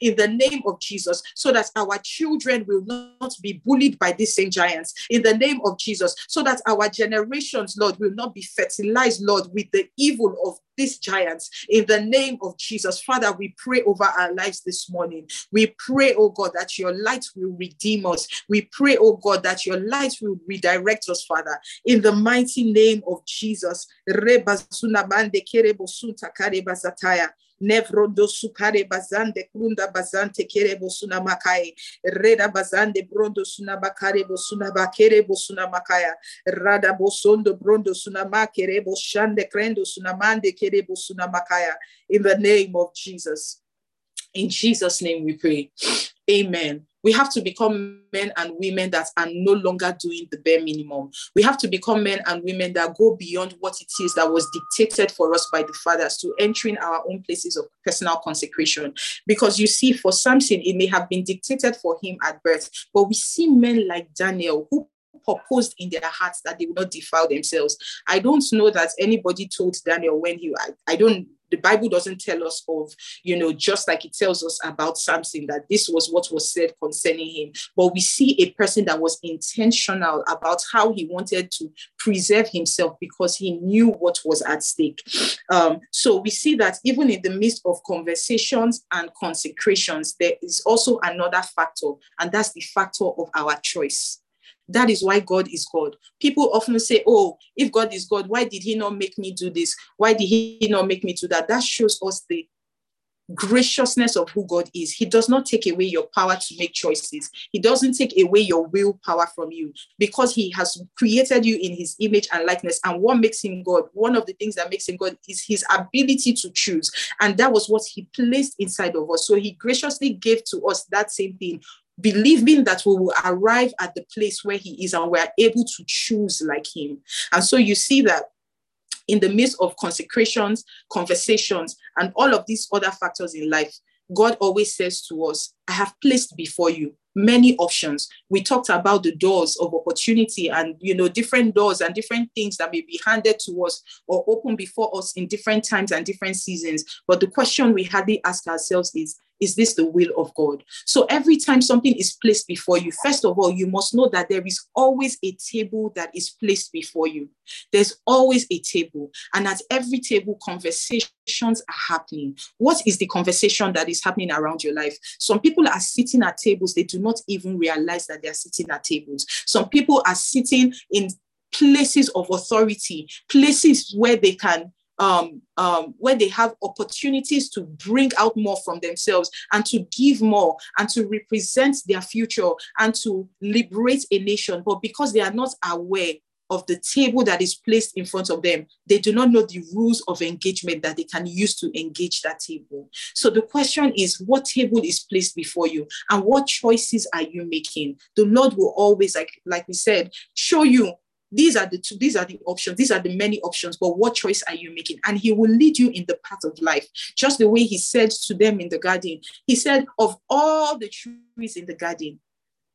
in the name of Jesus, so that our children will not be bullied by these same giants in the name of Jesus, so that our generations, Lord, will not be fertilized, Lord, with the evil of these giants in the name of Jesus. Father, we pray over our lives this morning. We pray, oh God, that your light will redeem us. We pray, oh God, that your light will redirect us, Father, in the mighty name of Jesus. Nevrondo sukare bazande bazante kere bosuna makai. Reda bazande brondo suna bakare bosuna bakere bosuna makaya. Rada bosondo brondo suna makere boshande krendo suna mande kere bosuna makaya. In the name of Jesus. In Jesus' name we pray. Amen. We have to become men and women that are no longer doing the bare minimum. We have to become men and women that go beyond what it is that was dictated for us by the fathers to entering our own places of personal consecration. Because you see, for Samson, it may have been dictated for him at birth, but we see men like Daniel who proposed in their hearts that they would not defile themselves. I don't know that anybody told Daniel when he, I, I don't the Bible doesn't tell us of, you know, just like it tells us about Samson, that this was what was said concerning him. But we see a person that was intentional about how he wanted to preserve himself because he knew what was at stake. Um, so we see that even in the midst of conversations and consecrations, there is also another factor, and that's the factor of our choice. That is why God is God. People often say, Oh, if God is God, why did He not make me do this? Why did He not make me do that? That shows us the graciousness of who God is. He does not take away your power to make choices. He doesn't take away your willpower from you because He has created you in His image and likeness. And what makes Him God, one of the things that makes Him God is His ability to choose. And that was what He placed inside of us. So He graciously gave to us that same thing believing that we will arrive at the place where he is and we're able to choose like him. And so you see that in the midst of consecrations, conversations, and all of these other factors in life, God always says to us, I have placed before you many options. We talked about the doors of opportunity and you know different doors and different things that may be handed to us or open before us in different times and different seasons. But the question we hardly ask ourselves is is this the will of God? So every time something is placed before you, first of all, you must know that there is always a table that is placed before you. There's always a table. And at every table, conversations are happening. What is the conversation that is happening around your life? Some people are sitting at tables, they do not even realize that they're sitting at tables. Some people are sitting in places of authority, places where they can um, um, where they have opportunities to bring out more from themselves and to give more and to represent their future and to liberate a nation. But because they are not aware of the table that is placed in front of them, they do not know the rules of engagement that they can use to engage that table. So the question is, what table is placed before you and what choices are you making? The Lord will always, like, like we said, show you these are the two, these are the options, these are the many options, but what choice are you making? And he will lead you in the path of life, just the way he said to them in the garden. He said, Of all the trees in the garden,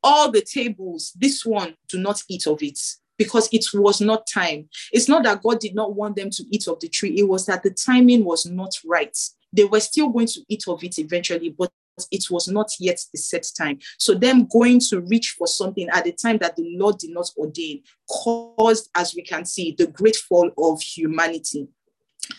all the tables, this one, do not eat of it because it was not time. It's not that God did not want them to eat of the tree, it was that the timing was not right. They were still going to eat of it eventually, but it was not yet the set time. So, them going to reach for something at the time that the Lord did not ordain caused, as we can see, the great fall of humanity.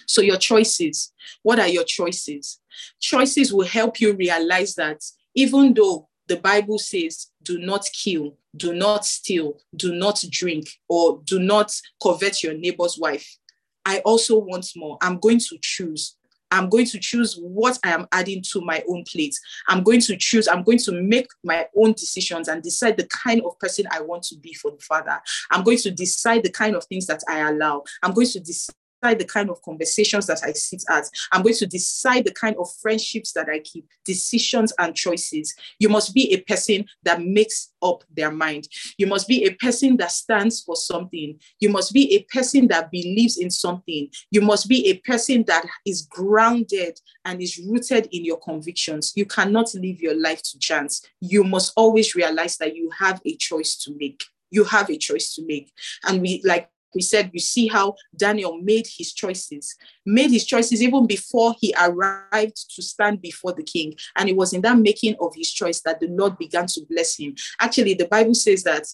So, your choices what are your choices? Choices will help you realize that even though the Bible says, do not kill, do not steal, do not drink, or do not covet your neighbor's wife. I also want more. I'm going to choose. I'm going to choose what I am adding to my own plate. I'm going to choose, I'm going to make my own decisions and decide the kind of person I want to be for the Father. I'm going to decide the kind of things that I allow. I'm going to decide the kind of conversations that I sit at. I'm going to decide the kind of friendships that I keep, decisions and choices. You must be a person that makes up their mind. You must be a person that stands for something. You must be a person that believes in something. You must be a person that is grounded and is rooted in your convictions. You cannot live your life to chance. You must always realize that you have a choice to make you have a choice to make. And we, like we said, you see how Daniel made his choices, made his choices even before he arrived to stand before the king. And it was in that making of his choice that the Lord began to bless him. Actually, the Bible says that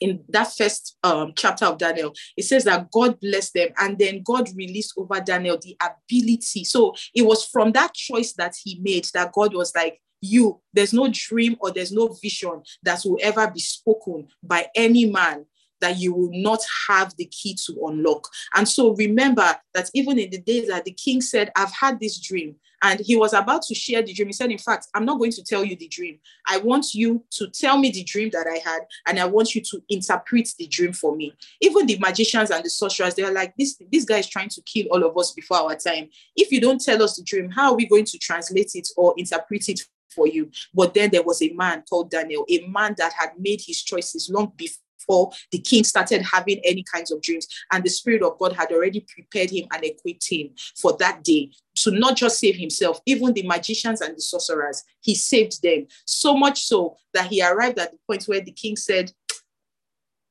in that first um, chapter of Daniel, it says that God blessed them and then God released over Daniel the ability. So it was from that choice that he made that God was like, you, there's no dream or there's no vision that will ever be spoken by any man that you will not have the key to unlock. And so remember that even in the days that the king said, I've had this dream, and he was about to share the dream, he said, In fact, I'm not going to tell you the dream. I want you to tell me the dream that I had, and I want you to interpret the dream for me. Even the magicians and the sorcerers, they're like, This, this guy is trying to kill all of us before our time. If you don't tell us the dream, how are we going to translate it or interpret it for you. But then there was a man called Daniel, a man that had made his choices long before before the king started having any kinds of dreams. And the Spirit of God had already prepared him and equipped him for that day to not just save himself, even the magicians and the sorcerers, he saved them. So much so that he arrived at the point where the king said,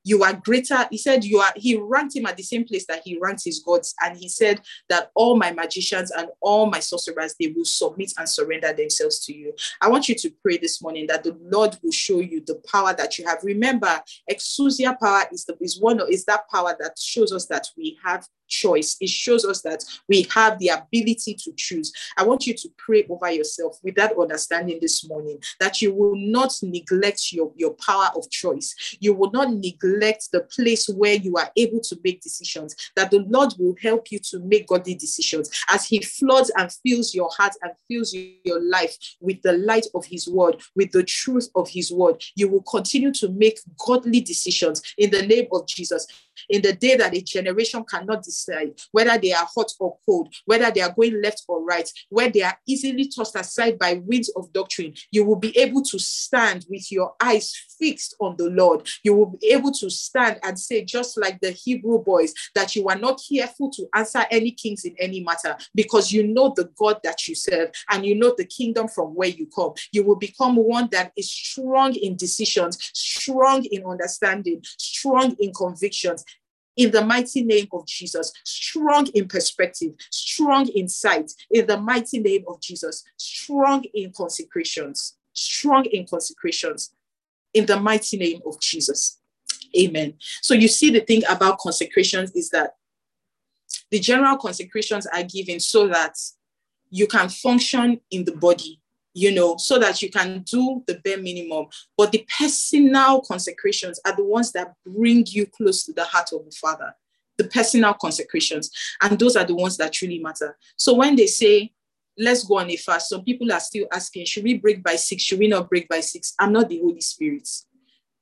you are greater. He said, You are, he ranked him at the same place that he ranked his gods. And he said that all my magicians and all my sorcerers, they will submit and surrender themselves to you. I want you to pray this morning that the Lord will show you the power that you have. Remember, exousia power is the is one is that power that shows us that we have choice. It shows us that we have the ability to choose. I want you to pray over yourself with that understanding this morning that you will not neglect your, your power of choice. You will not neglect the place where you are able to make decisions, that the Lord will help you to make godly decisions as He floods and fills your heart and fills your life with the light of His word, with the truth of His word. You will continue to make godly decisions in the name of Jesus in the day that a generation cannot decide whether they are hot or cold, whether they are going left or right, where they are easily tossed aside by winds of doctrine, you will be able to stand with your eyes fixed on the Lord. You will be able to stand and say, just like the Hebrew boys, that you are not careful to answer any kings in any matter because you know the God that you serve and you know the kingdom from where you come. You will become one that is strong in decisions, strong in understanding, strong in convictions, in the mighty name of Jesus. Strong in perspective, strong in sight, in the mighty name of Jesus. Strong in consecrations, strong in consecrations, in the mighty name of Jesus. Amen. So you see, the thing about consecrations is that the general consecrations are given so that you can function in the body you know, so that you can do the bare minimum. But the personal consecrations are the ones that bring you close to the heart of the Father. the personal consecrations. And those are the ones that truly matter. So when they say, let's go on a fast, some people are still asking, should we break by six? Should we not break by six? I'm not the Holy Spirit.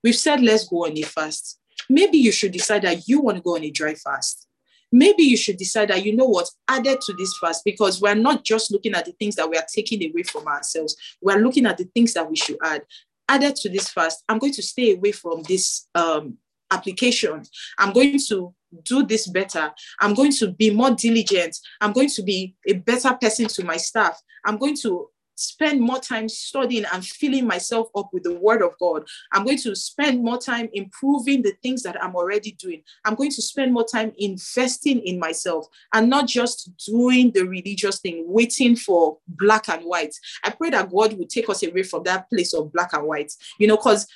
We've said, let's go on a fast. Maybe you should decide that you want to go on a dry fast. Maybe you should decide that, you know what, added to this fast, because we're not just looking at the things that we are taking away from ourselves, we're looking at the things that we should add. Added to this fast, I'm going to stay away from this um, application. I'm going to do this better. I'm going to be more diligent. I'm going to be a better person to my staff. I'm going to spend more time studying and filling myself up with the word of God. I'm going to spend more time improving the things that I'm already doing. I'm going to spend more time investing in myself and not just doing the religious thing, waiting for black and white. I pray that God will take us away from that place of black and white, you know, because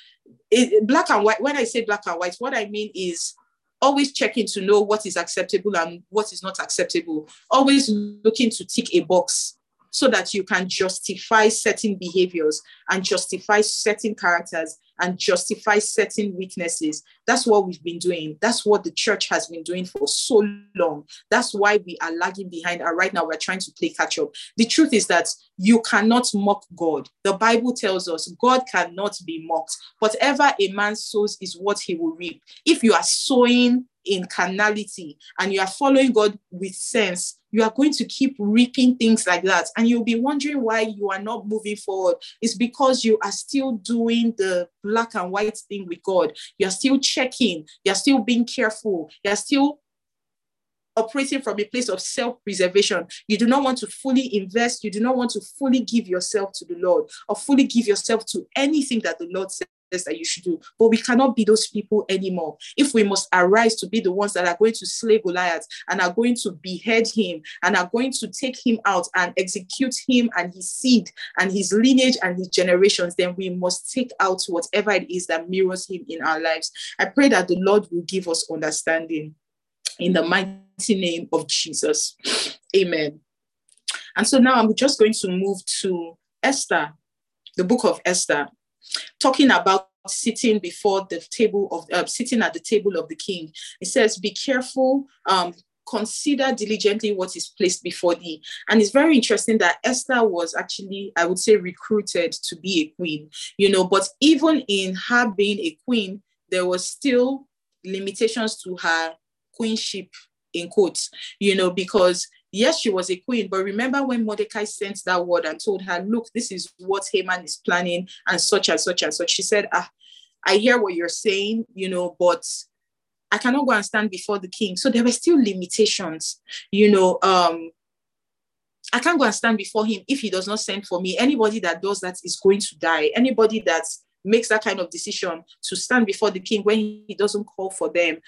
black and white, when I say black and white, what I mean is always checking to know what is acceptable and what is not acceptable, always looking to tick a box so that you can justify certain behaviors and justify certain characters and justify certain weaknesses. That's what we've been doing. That's what the church has been doing for so long. That's why we are lagging behind. And right now, we're trying to play catch up. The truth is that you cannot mock God. The Bible tells us God cannot be mocked. Whatever a man sows is what he will reap. If you are sowing in carnality and you are following God with sense, you are going to keep reaping things like that. And you'll be wondering why you are not moving forward. It's because you are still doing the black and white thing with God. You're still checking, you're still being careful, you're still operating from a place of self preservation. You do not want to fully invest, you do not want to fully give yourself to the Lord or fully give yourself to anything that the Lord says that you should do. But we cannot be those people anymore. If we must arise to be the ones that are going to slay Goliath and are going to behead him and are going to take him out and execute him and his seed and his lineage and his generations, then we must take out whatever it is that mirrors him in our lives. I pray that the Lord will give us understanding in the mighty name of Jesus. Amen. And so now I'm just going to move to Esther, the book of Esther talking about sitting before the table of uh, sitting at the table of the king. It says, "Be careful." Um, consider diligently what is placed before thee. And it's very interesting that Esther was actually, I would say, recruited to be a queen, you know, but even in her being a queen, there was still limitations to her queenship in quotes, you know, because yes, she was a queen, but remember when Mordecai sent that word and told her, look, this is what Haman is planning and such and such and such. She said, ah, I hear what you're saying, you know, but I cannot go and stand before the king. So there were still limitations, you know. Um, I can't go and stand before him if he does not send for me. Anybody that does that is going to die. Anybody that makes that kind of decision to stand before the king when he doesn't call for them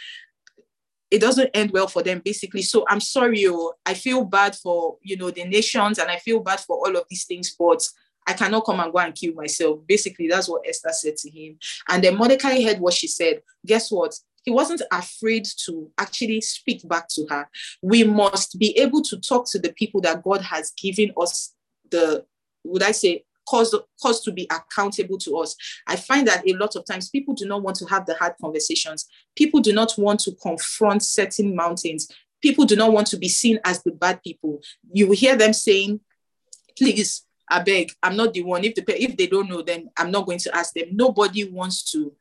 it doesn't end well for them basically. So i'm sorry oh, i feel bad for you know the nations and i feel bad for all of these things but i cannot come and go and kill myself. Basically that's what esther said to him. And then mordecai heard what she said. Guess what? He wasn't afraid to actually speak back to her. We must be able to talk to the people that god has given us the would i say cause, cause to be accountable to us. I find that a lot of times people do not want to have the hard conversations. People do not want to confront certain mountains. People do not want to be seen as the bad people. You hear them saying, please, I beg, I'm not the one. If, the, if they don't know, then I'm not going to ask them. Nobody wants to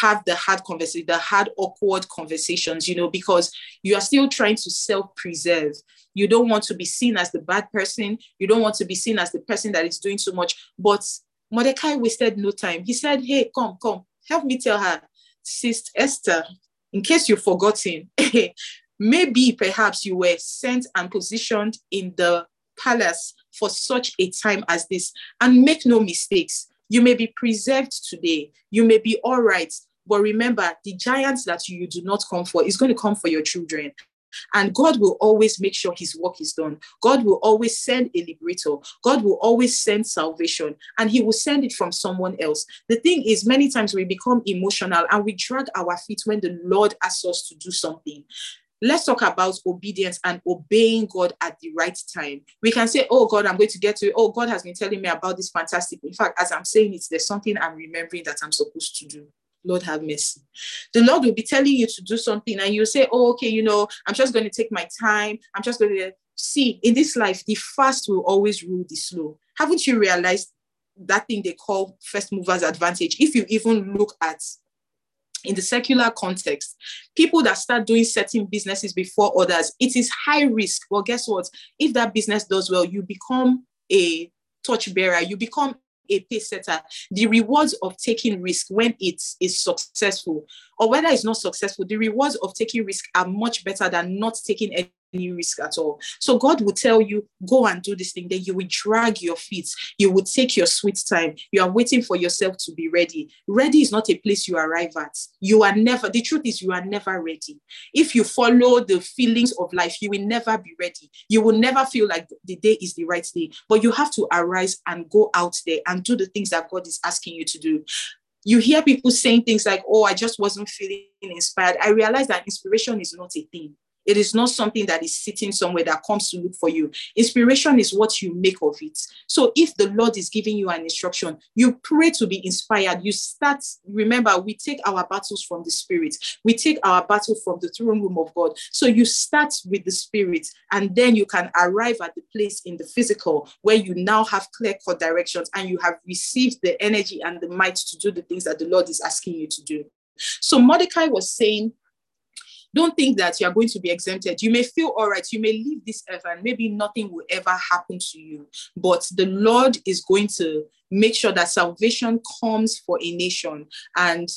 have the hard conversation, the hard, awkward conversations, you know, because you are still trying to self-preserve. You don't want to be seen as the bad person. You don't want to be seen as the person that is doing too much. But Mordecai wasted no time. He said, Hey, come, come, help me tell her, Sister Esther, in case you've forgotten, maybe perhaps you were sent and positioned in the palace for such a time as this. And make no mistakes, you may be preserved today. You may be all right. But remember, the giants that you do not come for is going to come for your children. And God will always make sure his work is done. God will always send a liberator. God will always send salvation and he will send it from someone else. The thing is, many times we become emotional and we drag our feet when the Lord asks us to do something let's talk about obedience and obeying God at the right time. We can say, Oh God, I'm going to get to it. Oh, God has been telling me about this fantastic. In fact, as I'm saying it, there's something I'm remembering that I'm supposed to do. Lord have mercy. The Lord will be telling you to do something, and you say, Oh, okay, you know, I'm just going to take my time. I'm just going to see in this life, the fast will always rule the slow. Haven't you realized that thing they call first movers advantage? If you even look at in the secular context, people that start doing certain businesses before others, it is high risk. Well, guess what? If that business does well, you become a torch bearer, you become a pace setter. The rewards of taking risk when it is successful, or whether it's not successful, the rewards of taking risk are much better than not taking any risk at all. So God will tell you, go and do this thing. Then you will drag your feet. You will take your sweet time. You are waiting for yourself to be ready. Ready is not a place you arrive at. You are never, the truth is, you are never ready. If you follow the feelings of life, you will never be ready. You will never feel like the day is the right day. But you have to arise and go out there and do the things that God is asking you to do you hear people saying things like, Oh, I just wasn't feeling inspired. I realize that inspiration is not a thing. It is not something that is sitting somewhere that comes to look for you. Inspiration is what you make of it. So if the Lord is giving you an instruction, you pray to be inspired. You start, remember, we take our battles from the spirit, we take our battle from the throne room of God. So you start with the spirit, and then you can arrive at the place in the physical where you now have clear cut directions and you have received the energy and the might to do the things that the Lord is asking you to do. So Mordecai was saying, don't think that you are going to be exempted. You may feel all right, you may leave this earth and maybe nothing will ever happen to you, but the Lord is going to make sure that salvation comes for a nation and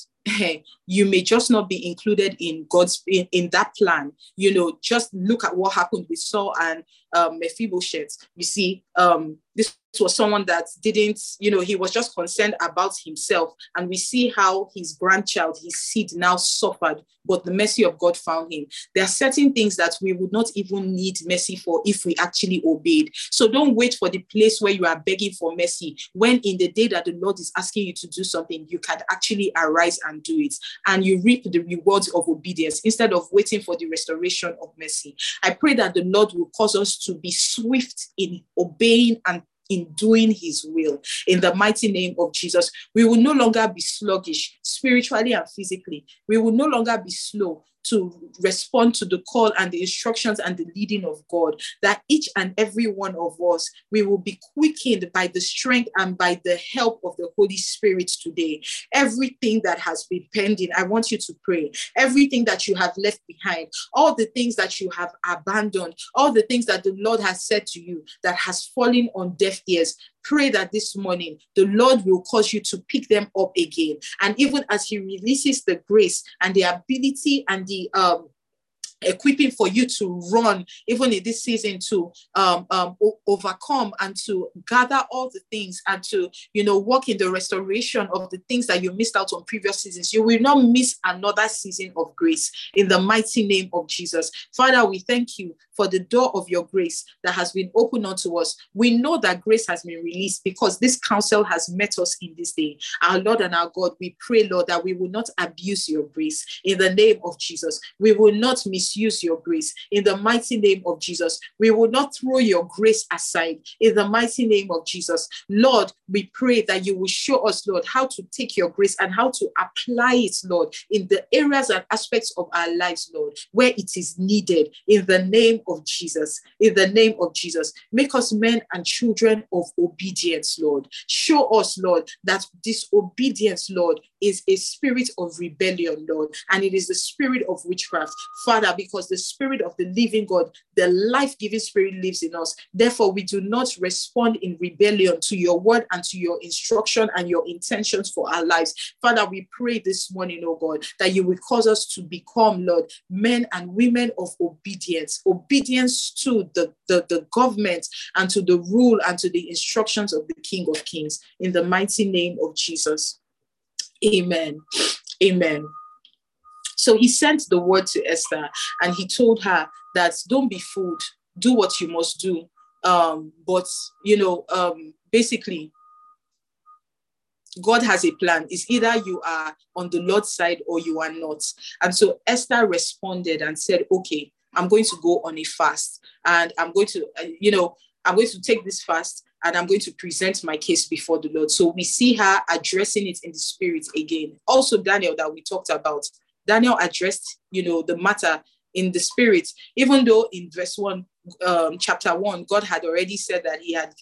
you may just not be included in God's in, in, that plan. You know, just look at what happened with Saul and um, Mephibosheth. You see, um, this was someone that didn't, you know, he was just concerned about himself. And we see how his grandchild, his seed now suffered, but the mercy of God found him. There are certain things that we would not even need mercy for if we actually obeyed. So don't wait for the place where you are begging for mercy. When in the day that the Lord is asking you to do something, you can actually arise and do it. And you reap the rewards of obedience instead of waiting for the restoration of mercy. I pray that the Lord will cause us to be swift in obeying and in doing his will in the mighty name of Jesus. We will no longer be sluggish spiritually and physically. We will no longer be slow to respond to the call and the instructions and the leading of God, that each and every one of us, we will be quickened by the strength and by the help of the Holy Spirit today. Everything that has been pending, I want you to pray. Everything that you have left behind, all the things that you have abandoned, all the things that the Lord has said to you that has fallen on deaf ears, pray that this morning the Lord will cause you to pick them up again. And even as He releases the grace and the ability and the um, equipping for you to run even in this season to um, um, o- overcome and to gather all the things and to you know work in the restoration of the things that you missed out on previous seasons. You will not miss another season of grace in the mighty name of jesus. Father we thank you for the door of your grace that has been opened unto us. We know that grace has been released because this counsel has met us in this day. Our lord and our god we pray lord that we will not abuse your grace. In the name of jesus we will not miss misuse your grace in the mighty name of Jesus. We will not throw your grace aside in the mighty name of Jesus. Lord, we pray that you will show us, Lord, how to take your grace and how to apply it, Lord, in the areas and aspects of our lives, Lord, where it is needed in the name of Jesus. In the name of Jesus. Make us men and children of obedience, Lord. Show us, Lord, that disobedience, Lord, is a spirit of rebellion, Lord, and it is the spirit of witchcraft. Father, because the spirit of the living God, the life giving spirit lives in us. Therefore, we do not respond in rebellion to your word and to your instruction and your intentions for our lives. Father, we pray this morning, oh God, that you will cause us to become, Lord, men and women of obedience, obedience to the, the, the government and to the rule and to the instructions of the King of Kings. In the mighty name of Jesus. Amen. Amen. So he sent the word to Esther and he told her that don't be fooled, do what you must do. Um, but, you know, um, basically, God has a plan. It's either you are on the Lord's side or you are not. And so Esther responded and said, Okay, I'm going to go on a fast and I'm going to, uh, you know, I'm going to take this fast and I'm going to present my case before the Lord. So we see her addressing it in the spirit again. Also, Daniel, that we talked about, Daniel addressed, you know, the matter in the spirit, even though in verse one, um, chapter one, God had already said that He had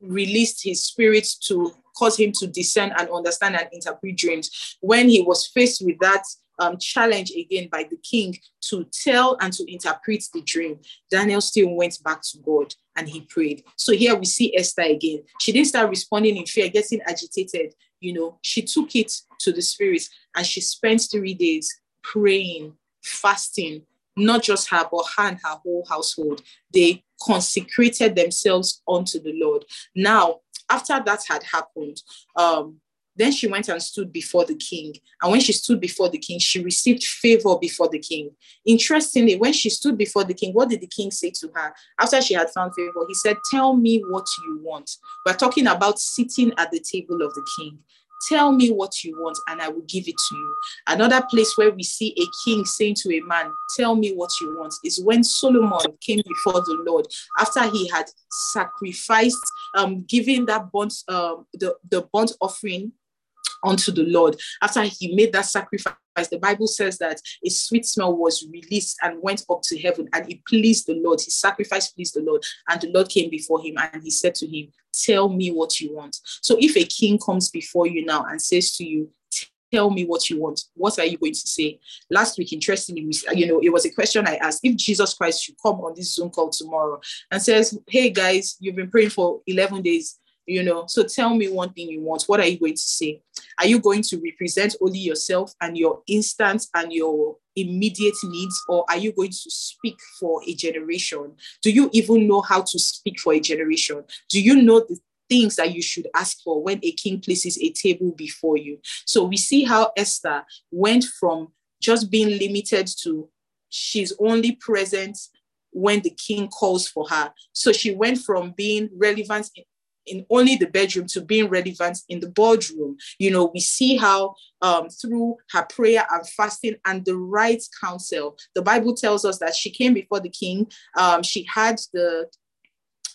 released His spirit to cause him to discern and understand and interpret dreams. When he was faced with that um, challenge again by the king to tell and to interpret the dream, Daniel still went back to God and he prayed. So here we see Esther again. She didn't start responding in fear, getting agitated. You know, she took it to the spirit and she spent three days praying, fasting, not just her, but her and her whole household. They consecrated themselves unto the Lord. Now, after that had happened, um, then she went and stood before the king. And when she stood before the king, she received favor before the king. Interestingly, when she stood before the king, what did the king say to her? After she had found favor, he said, Tell me what you want. We're talking about sitting at the table of the king. Tell me what you want, and I will give it to you. Another place where we see a king saying to a man, Tell me what you want, is when Solomon came before the Lord after he had sacrificed, um, giving that burnt, um, the, the burnt offering unto the Lord. After he made that sacrifice, the Bible says that a sweet smell was released and went up to heaven, and it pleased the Lord. His sacrifice pleased the Lord, and the Lord came before him and he said to him, Tell me what you want. So if a king comes before you now and says to you, Tell me what you want. What are you going to say? Last week, interestingly, you know, it was a question I asked if Jesus Christ should come on this Zoom call tomorrow and says, Hey guys, you've been praying for 11 days you know? So tell me one thing you want. What are you going to say? Are you going to represent only yourself and your instant and your immediate needs or are you going to speak for a generation? Do you even know how to speak for a generation? Do you know the things that you should ask for when a king places a table before you? So we see how esther went from just being limited to she's only present when the king calls for her. So she went from being relevant in only the bedroom to being relevant in the boardroom. You know, we see how um, through her prayer and fasting and the right counsel, the Bible tells us that she came before the king. Um, she had the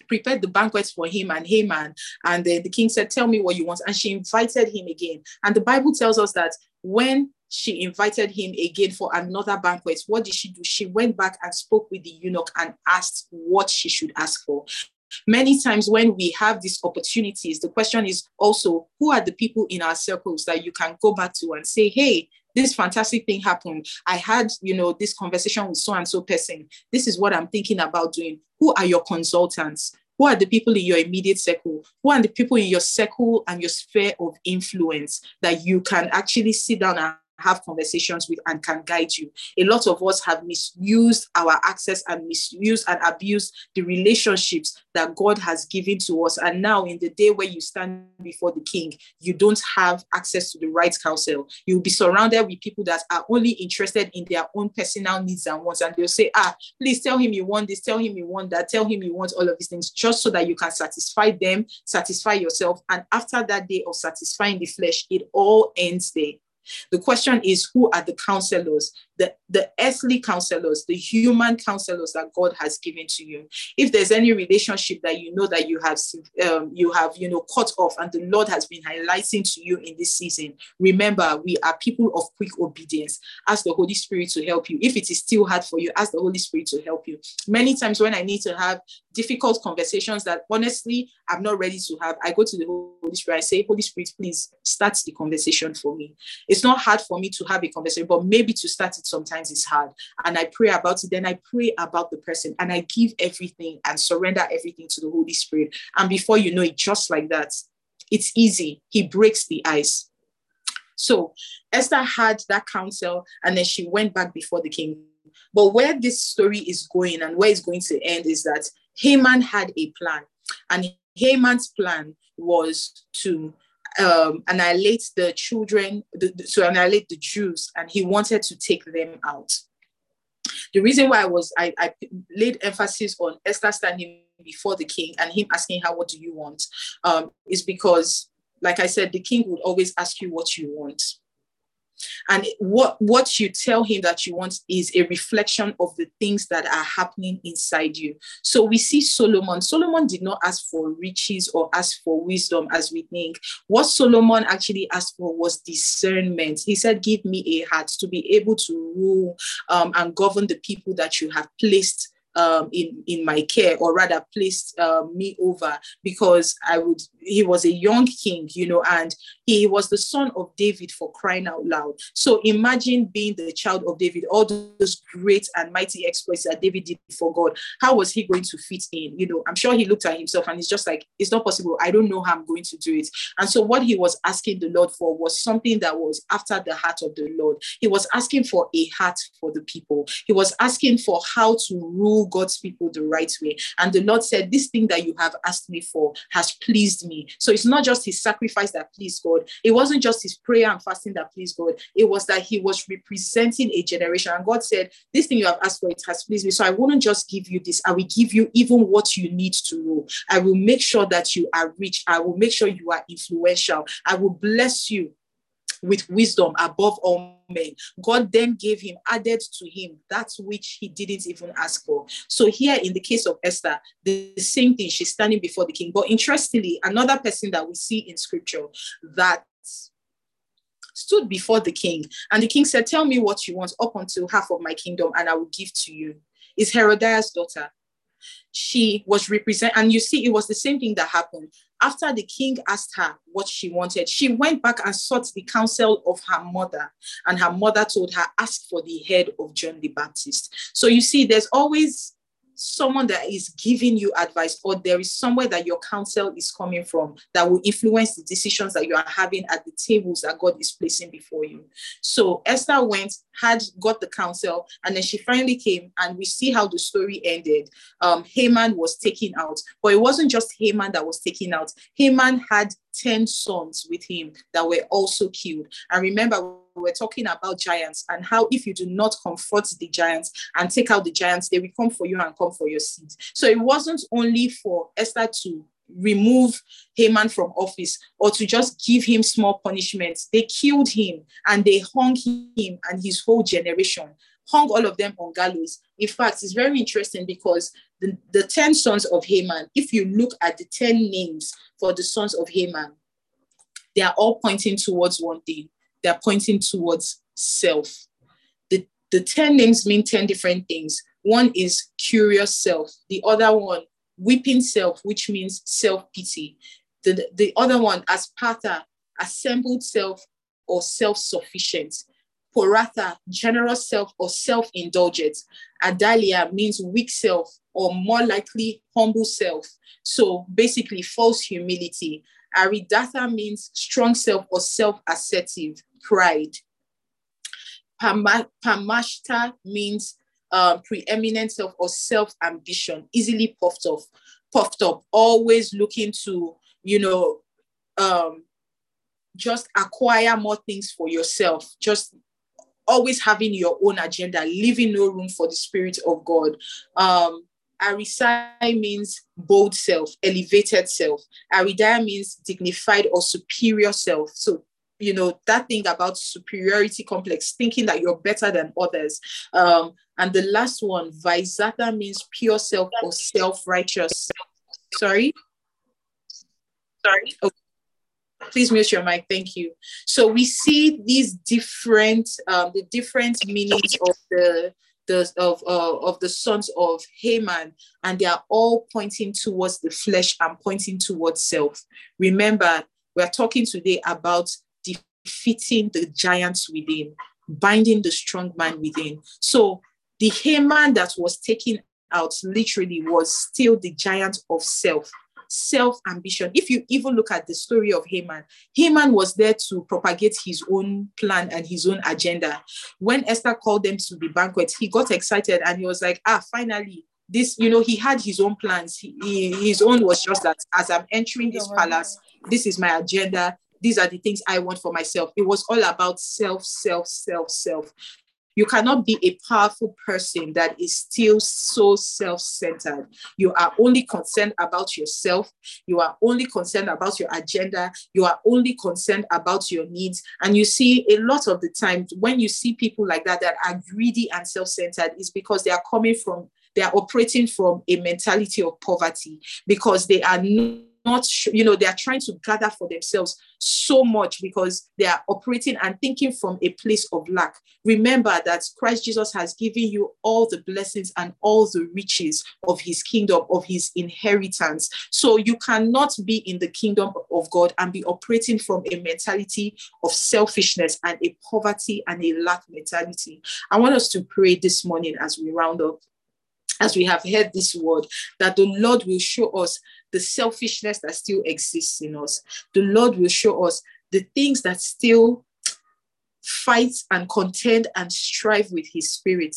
prepared the banquet for him and Haman. And the king said, Tell me what you want. And she invited him again. And the Bible tells us that when she invited him again for another banquet. What did she do? She went back and spoke with the eunuch and asked what she should ask for. Many times when we have these opportunities, the question is also who are the people in our circles that you can go back to and say, hey, this fantastic thing happened. I had, you know, this conversation with so and so person. This is what I'm thinking about doing. Who are your consultants? Who are the people in your immediate circle? Who are the people in your circle and your sphere of influence that you can actually sit down and have conversations with and can guide you. A lot of us have misused our access and misused and abused the relationships that God has given to us. And now, in the day where you stand before the king, you don't have access to the right counsel. You'll be surrounded with people that are only interested in their own personal needs and wants. And they'll say, ah, please tell him you want this, tell him you want that, tell him you want all of these things, just so that you can satisfy them, satisfy yourself. And after that day of satisfying the flesh, it all ends there. The question is who are the counselors, the, the earthly counselors, the human counselors that God has given to you? If there's any relationship that you know that you have um, you have you know cut off and the Lord has been highlighting to you in this season, remember we are people of quick obedience. Ask the Holy Spirit to help you. If it is still hard for you, ask the Holy Spirit to help you. Many times when I need to have difficult conversations that honestly I'm not ready to have, I go to the Holy Spirit. I say, Holy Spirit, please start the conversation for me. It's not hard for me to have a conversation, but maybe to start it sometimes is hard. And I pray about it. Then I pray about the person and I give everything and surrender everything to the Holy Spirit. And before you know it, just like that, it's easy. He breaks the ice. So Esther had that counsel and then she went back before the king. But where this story is going and where it's going to end is that Haman had a plan. And Haman's plan was to um, annihilate the children, the, the, to annihilate the Jews, and he wanted to take them out. The reason why I was I, I laid emphasis on Esther standing before the king and him asking her, "What do you want?" Um, is because, like I said, the king would always ask you what you want. And what what you tell him that you want is a reflection of the things that are happening inside you. So we see solomon. Solomon did not ask for riches or ask for wisdom as we think. What solomon actually asked for was discernment. He said give me a heart to be able to rule um, and govern the people that you have placed um, in in my care, or rather placed uh, me over, because I would. He was a young king, you know, and he was the son of David for crying out loud. So imagine being the child of David, all those great and mighty exploits that David did for God. How was he going to fit in? You know, I'm sure he looked at himself and he's just like, it's not possible. I don't know how I'm going to do it. And so what he was asking the Lord for was something that was after the heart of the Lord. He was asking for a heart for the people. He was asking for how to rule God's people the right way. And the Lord said, This thing that you have asked me for has pleased me. So it's not just his sacrifice that pleased God, it wasn't just his prayer and fasting that pleased God, it was that he was representing a generation. And God said, This thing you have asked for, it has pleased me. So I wouldn't just give you this, I will give you even what you need to know. I will make sure that you are rich, I will make sure you are influential, I will bless you with wisdom above all men. God then gave him, added to him that which he didn't even ask for. So, here in the case of Esther, the same thing, she's standing before the king. But interestingly, another person that we see in scripture that stood before the king, and the king said, Tell me what you want up until half of my kingdom, and I will give to you, is Herodias' daughter she was represent and you see it was the same thing that happened after the king asked her what she wanted she went back and sought the counsel of her mother and her mother told her ask for the head of john the baptist. So you see there's always someone that is giving you advice or there is somewhere that your counsel is coming from that will influence the decisions that you are having at the tables that God is placing before you. So Esther went, had got the counsel, and then she finally came, and we see how the story ended. Um, Haman was taken out, but it wasn't just Haman that was taken out. Haman had 10 sons with him that were also killed. And remember, we're talking about giants and how if you do not confront the giants and take out the giants, they will come for you and come for your seed. So it wasn't only for Esther to remove Haman from office or to just give him small punishments. They killed him and they hung him and his whole generation, hung all of them on gallows. In fact, it's very interesting because the, the 10 sons of Haman, if you look at the 10 names for the sons of Haman, they are all pointing towards one thing they're pointing towards self. The, the 10 names mean 10 different things. One is curious self, the other one, weeping self, which means self pity. The, the other one, Asparta, assembled self or self sufficient. Poratha, generous self or self indulgent. Adalia means weak self or more likely humble self. So basically, false humility. Aridatha means strong self or self assertive pride. Parmashta means uh, preeminent self or self ambition, easily puffed off, puffed up, always looking to, you know, um, just acquire more things for yourself, just always having your own agenda, leaving no room for the Spirit of God. Um, Arisai means bold self, elevated self. Aridaya means dignified or superior self. So you know that thing about superiority complex thinking that you're better than others. Um and the last one Vaizatha means pure self or self-righteous. Sorry? Sorry? Okay. please mute your mic. Thank you. So we see these different um the different meanings of the the of uh, of the sons of Haman, and they are all pointing towards the flesh and pointing towards self. Remember, we are talking today about defeating the giants within, binding the strong man within. So the Haman that was taken out literally was still the giant of self, self ambition. If you even look at the story of Haman, Haman was there to propagate his own plan and his own agenda. When Esther called them to the banquet, he got excited and he was like, ah, finally. This, you know, he had his own plans. He, he, his own was just that as I'm entering this palace, this is my agenda these are the things I want for myself. It was all about self, self, self, self. You cannot be a powerful person that is still so self centered. You are only concerned about yourself. You are only concerned about your agenda. You are only concerned about your needs. And you see, a lot of the times when you see people like that that are greedy and self centered, is because they are coming from, they are operating from a mentality of poverty because they are not, you know, they are trying to gather for themselves so much because they are operating and thinking from a place of lack. Remember that Christ Jesus has given you all the blessings and all the riches of his kingdom, of his inheritance. So you cannot be in the kingdom of God and be operating from a mentality of selfishness and a poverty and a lack mentality. I want us to pray this morning as we round up as we have heard this word, that the Lord will show us the selfishness that still exists in us. The Lord will show us the things that still fight and contend and strive with His Spirit.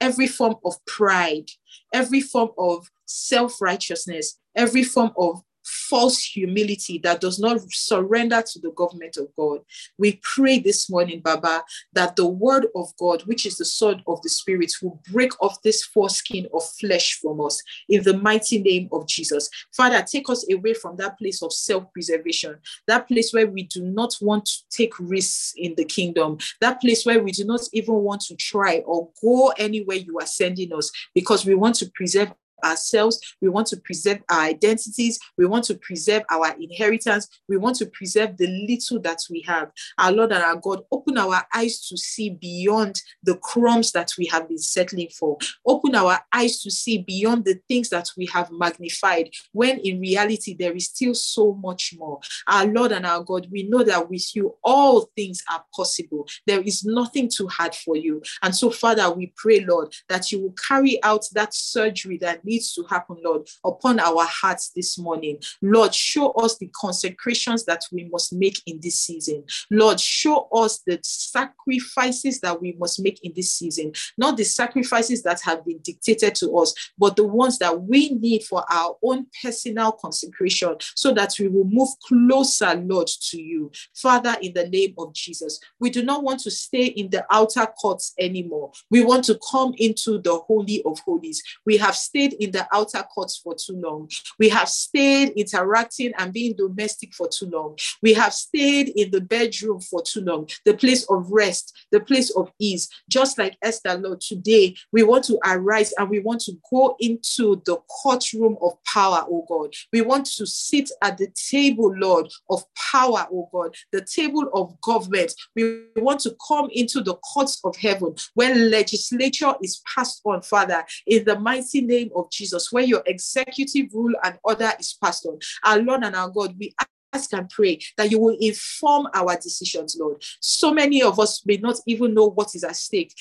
Every form of pride, every form of self righteousness, every form of false humility that does not surrender to the government of God. We pray this morning, Baba, that the word of God, which is the sword of the Spirit, will break off this foreskin of flesh from us in the mighty name of Jesus. Father, take us away from that place of self preservation, that place where we do not want to take risks in the kingdom, that place where we do not even want to try or go anywhere you are sending us because we want to preserve ourselves. We want to preserve our identities. We want to preserve our inheritance. We want to preserve the little that we have. Our Lord and our God, open our eyes to see beyond the crumbs that we have been settling for. Open our eyes to see beyond the things that we have magnified, when in reality there is still so much more. Our Lord and our God, we know that with you all things are possible. There is nothing too hard for you. And so, Father, we pray, Lord, that you will carry out that surgery that needs to happen, Lord, upon our hearts this morning. Lord, show us the consecrations that we must make in this season. Lord, show us the sacrifices that we must make in this season, not the sacrifices that have been dictated to us, but the ones that we need for our own personal consecration so that we will move closer, Lord, to you. Father, in the name of Jesus, we do not want to stay in the outer courts anymore. We want to come into the Holy of Holies. We have stayed in the outer courts for too long. We have stayed interacting and being domestic for too long. We have stayed in the bedroom for too long, the place of rest, the place of ease. Just like Esther, Lord, today we want to arise and we want to go into the courtroom of power, oh God. We want to sit at the table, Lord, of power, oh God, the table of government. We want to come into the courts of heaven where legislature is passed on, Father, in the mighty name of Jesus, where your executive rule and order is passed on. Our Lord and our God, we ask and pray that you will inform our decisions, Lord. So many of us may not even know what is at stake.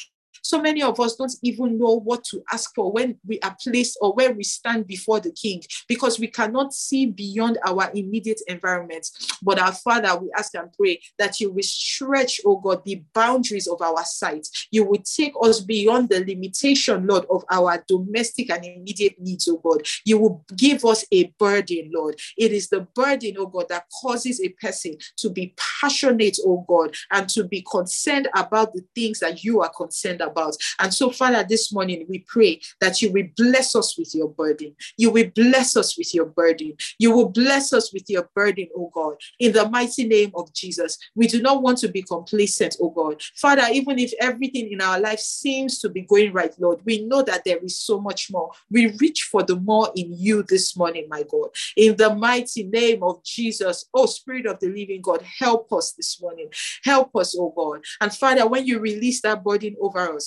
So many of us don't even know what to ask for when we are placed or where we stand before the King because we cannot see beyond our immediate environment. But our Father, we ask and pray that you will stretch, oh God, the boundaries of our sight. You will take us beyond the limitation, Lord, of our domestic and immediate needs, oh God. You will give us a burden, Lord. It is the burden, oh God, that causes a person to be passionate, oh God, and to be concerned about the things that you are concerned about about. And so, Father, this morning we pray that you will bless us with your burden. You will bless us with your burden. You will bless us with your burden, oh God, in the mighty name of Jesus. We do not want to be complacent, oh God. Father, even if everything in our life seems to be going right, Lord, we know that there is so much more. We reach for the more in you this morning, my God. In the mighty name of Jesus, oh Spirit of the living God, help us this morning. Help us, oh God. And Father, when you release that burden over us,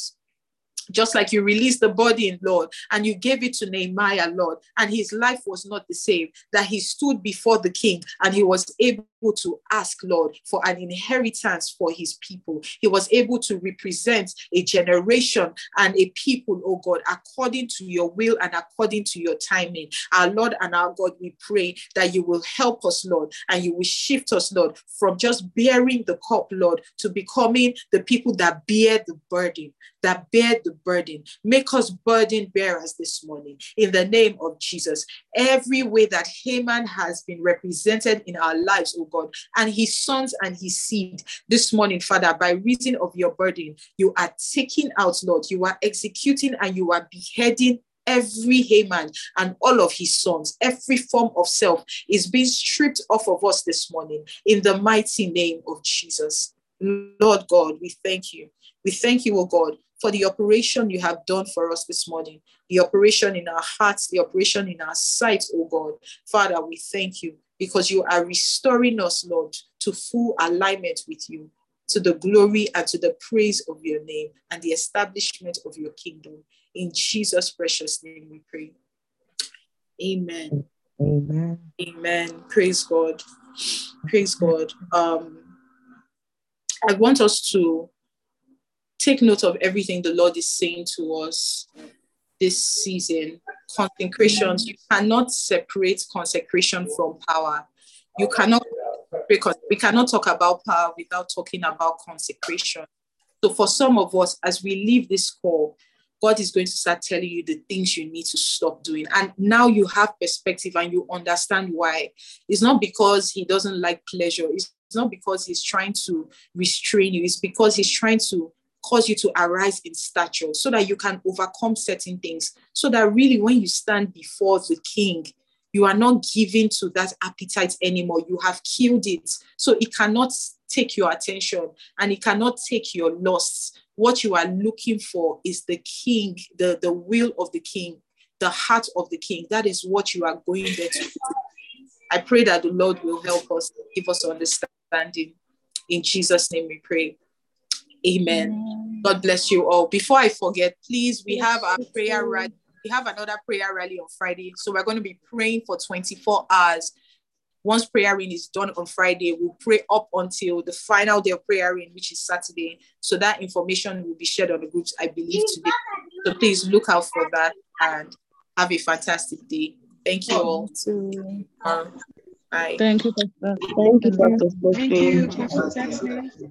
just like you released the body in Lord and you gave it to Nehemiah, Lord, and his life was not the same, that he stood before the king and he was able to ask, Lord, for an inheritance for his people. He was able to represent a generation and a people, oh God, according to your will and according to your timing. Our Lord and our God, we pray that you will help us, Lord, and you will shift us, Lord, from just bearing the cup, Lord, to becoming the people that bear the burden, that bear the burden. Make us burden bearers this morning in the name of Jesus. Every way that Haman has been represented in our lives, oh God, and his sons and his seed this morning, Father, by reason of your burden, you are taking out, Lord, you are executing and you are beheading every Haman and all of his sons, every form of self is being stripped off of us this morning in the mighty name of Jesus. Lord God, we thank you. We thank you, O God, for the operation you have done for us this morning, the operation in our hearts, the operation in our sight, oh God. Father, we thank you because you are restoring us, Lord, to full alignment with you, to the glory and to the praise of your name and the establishment of your kingdom. In Jesus' precious name we pray. Amen. Amen. Amen. Praise God. Praise God. Um, I want us to take note of everything the Lord is saying to us this season. Consecrations, you cannot separate consecration from power. You cannot because we cannot talk about power without talking about consecration. So for some of us, as we leave this call, God is going to start telling you the things you need to stop doing. And now you have perspective and you understand why. It's not because he doesn't like pleasure. It's not because he's trying to restrain you. It's because he's trying to cause you to arise in stature so that you can overcome certain things. So that really, when you stand before the king, you are not given to that appetite anymore. You have killed it. So it cannot take your attention and it cannot take your loss. What you are looking for is the king, the, the will of the king, the heart of the king. That is what you are going there to. I pray that the Lord will help us, give us understanding. In Jesus' name we pray. Amen. Amen. God bless you all. Before I forget, please, we have our prayer rally. We have another prayer rally on Friday. So we're going to be praying for 24 hours. Once prayer in is done on Friday, we'll pray up until the final day of prayer in, which is Saturday. So that information will be shared on the groups, I believe, today. So please look out for that and have a fantastic day. Thank you all. Um, bye. Thank you, Pastor. Thank you, Pastor. Thank you, Pastor.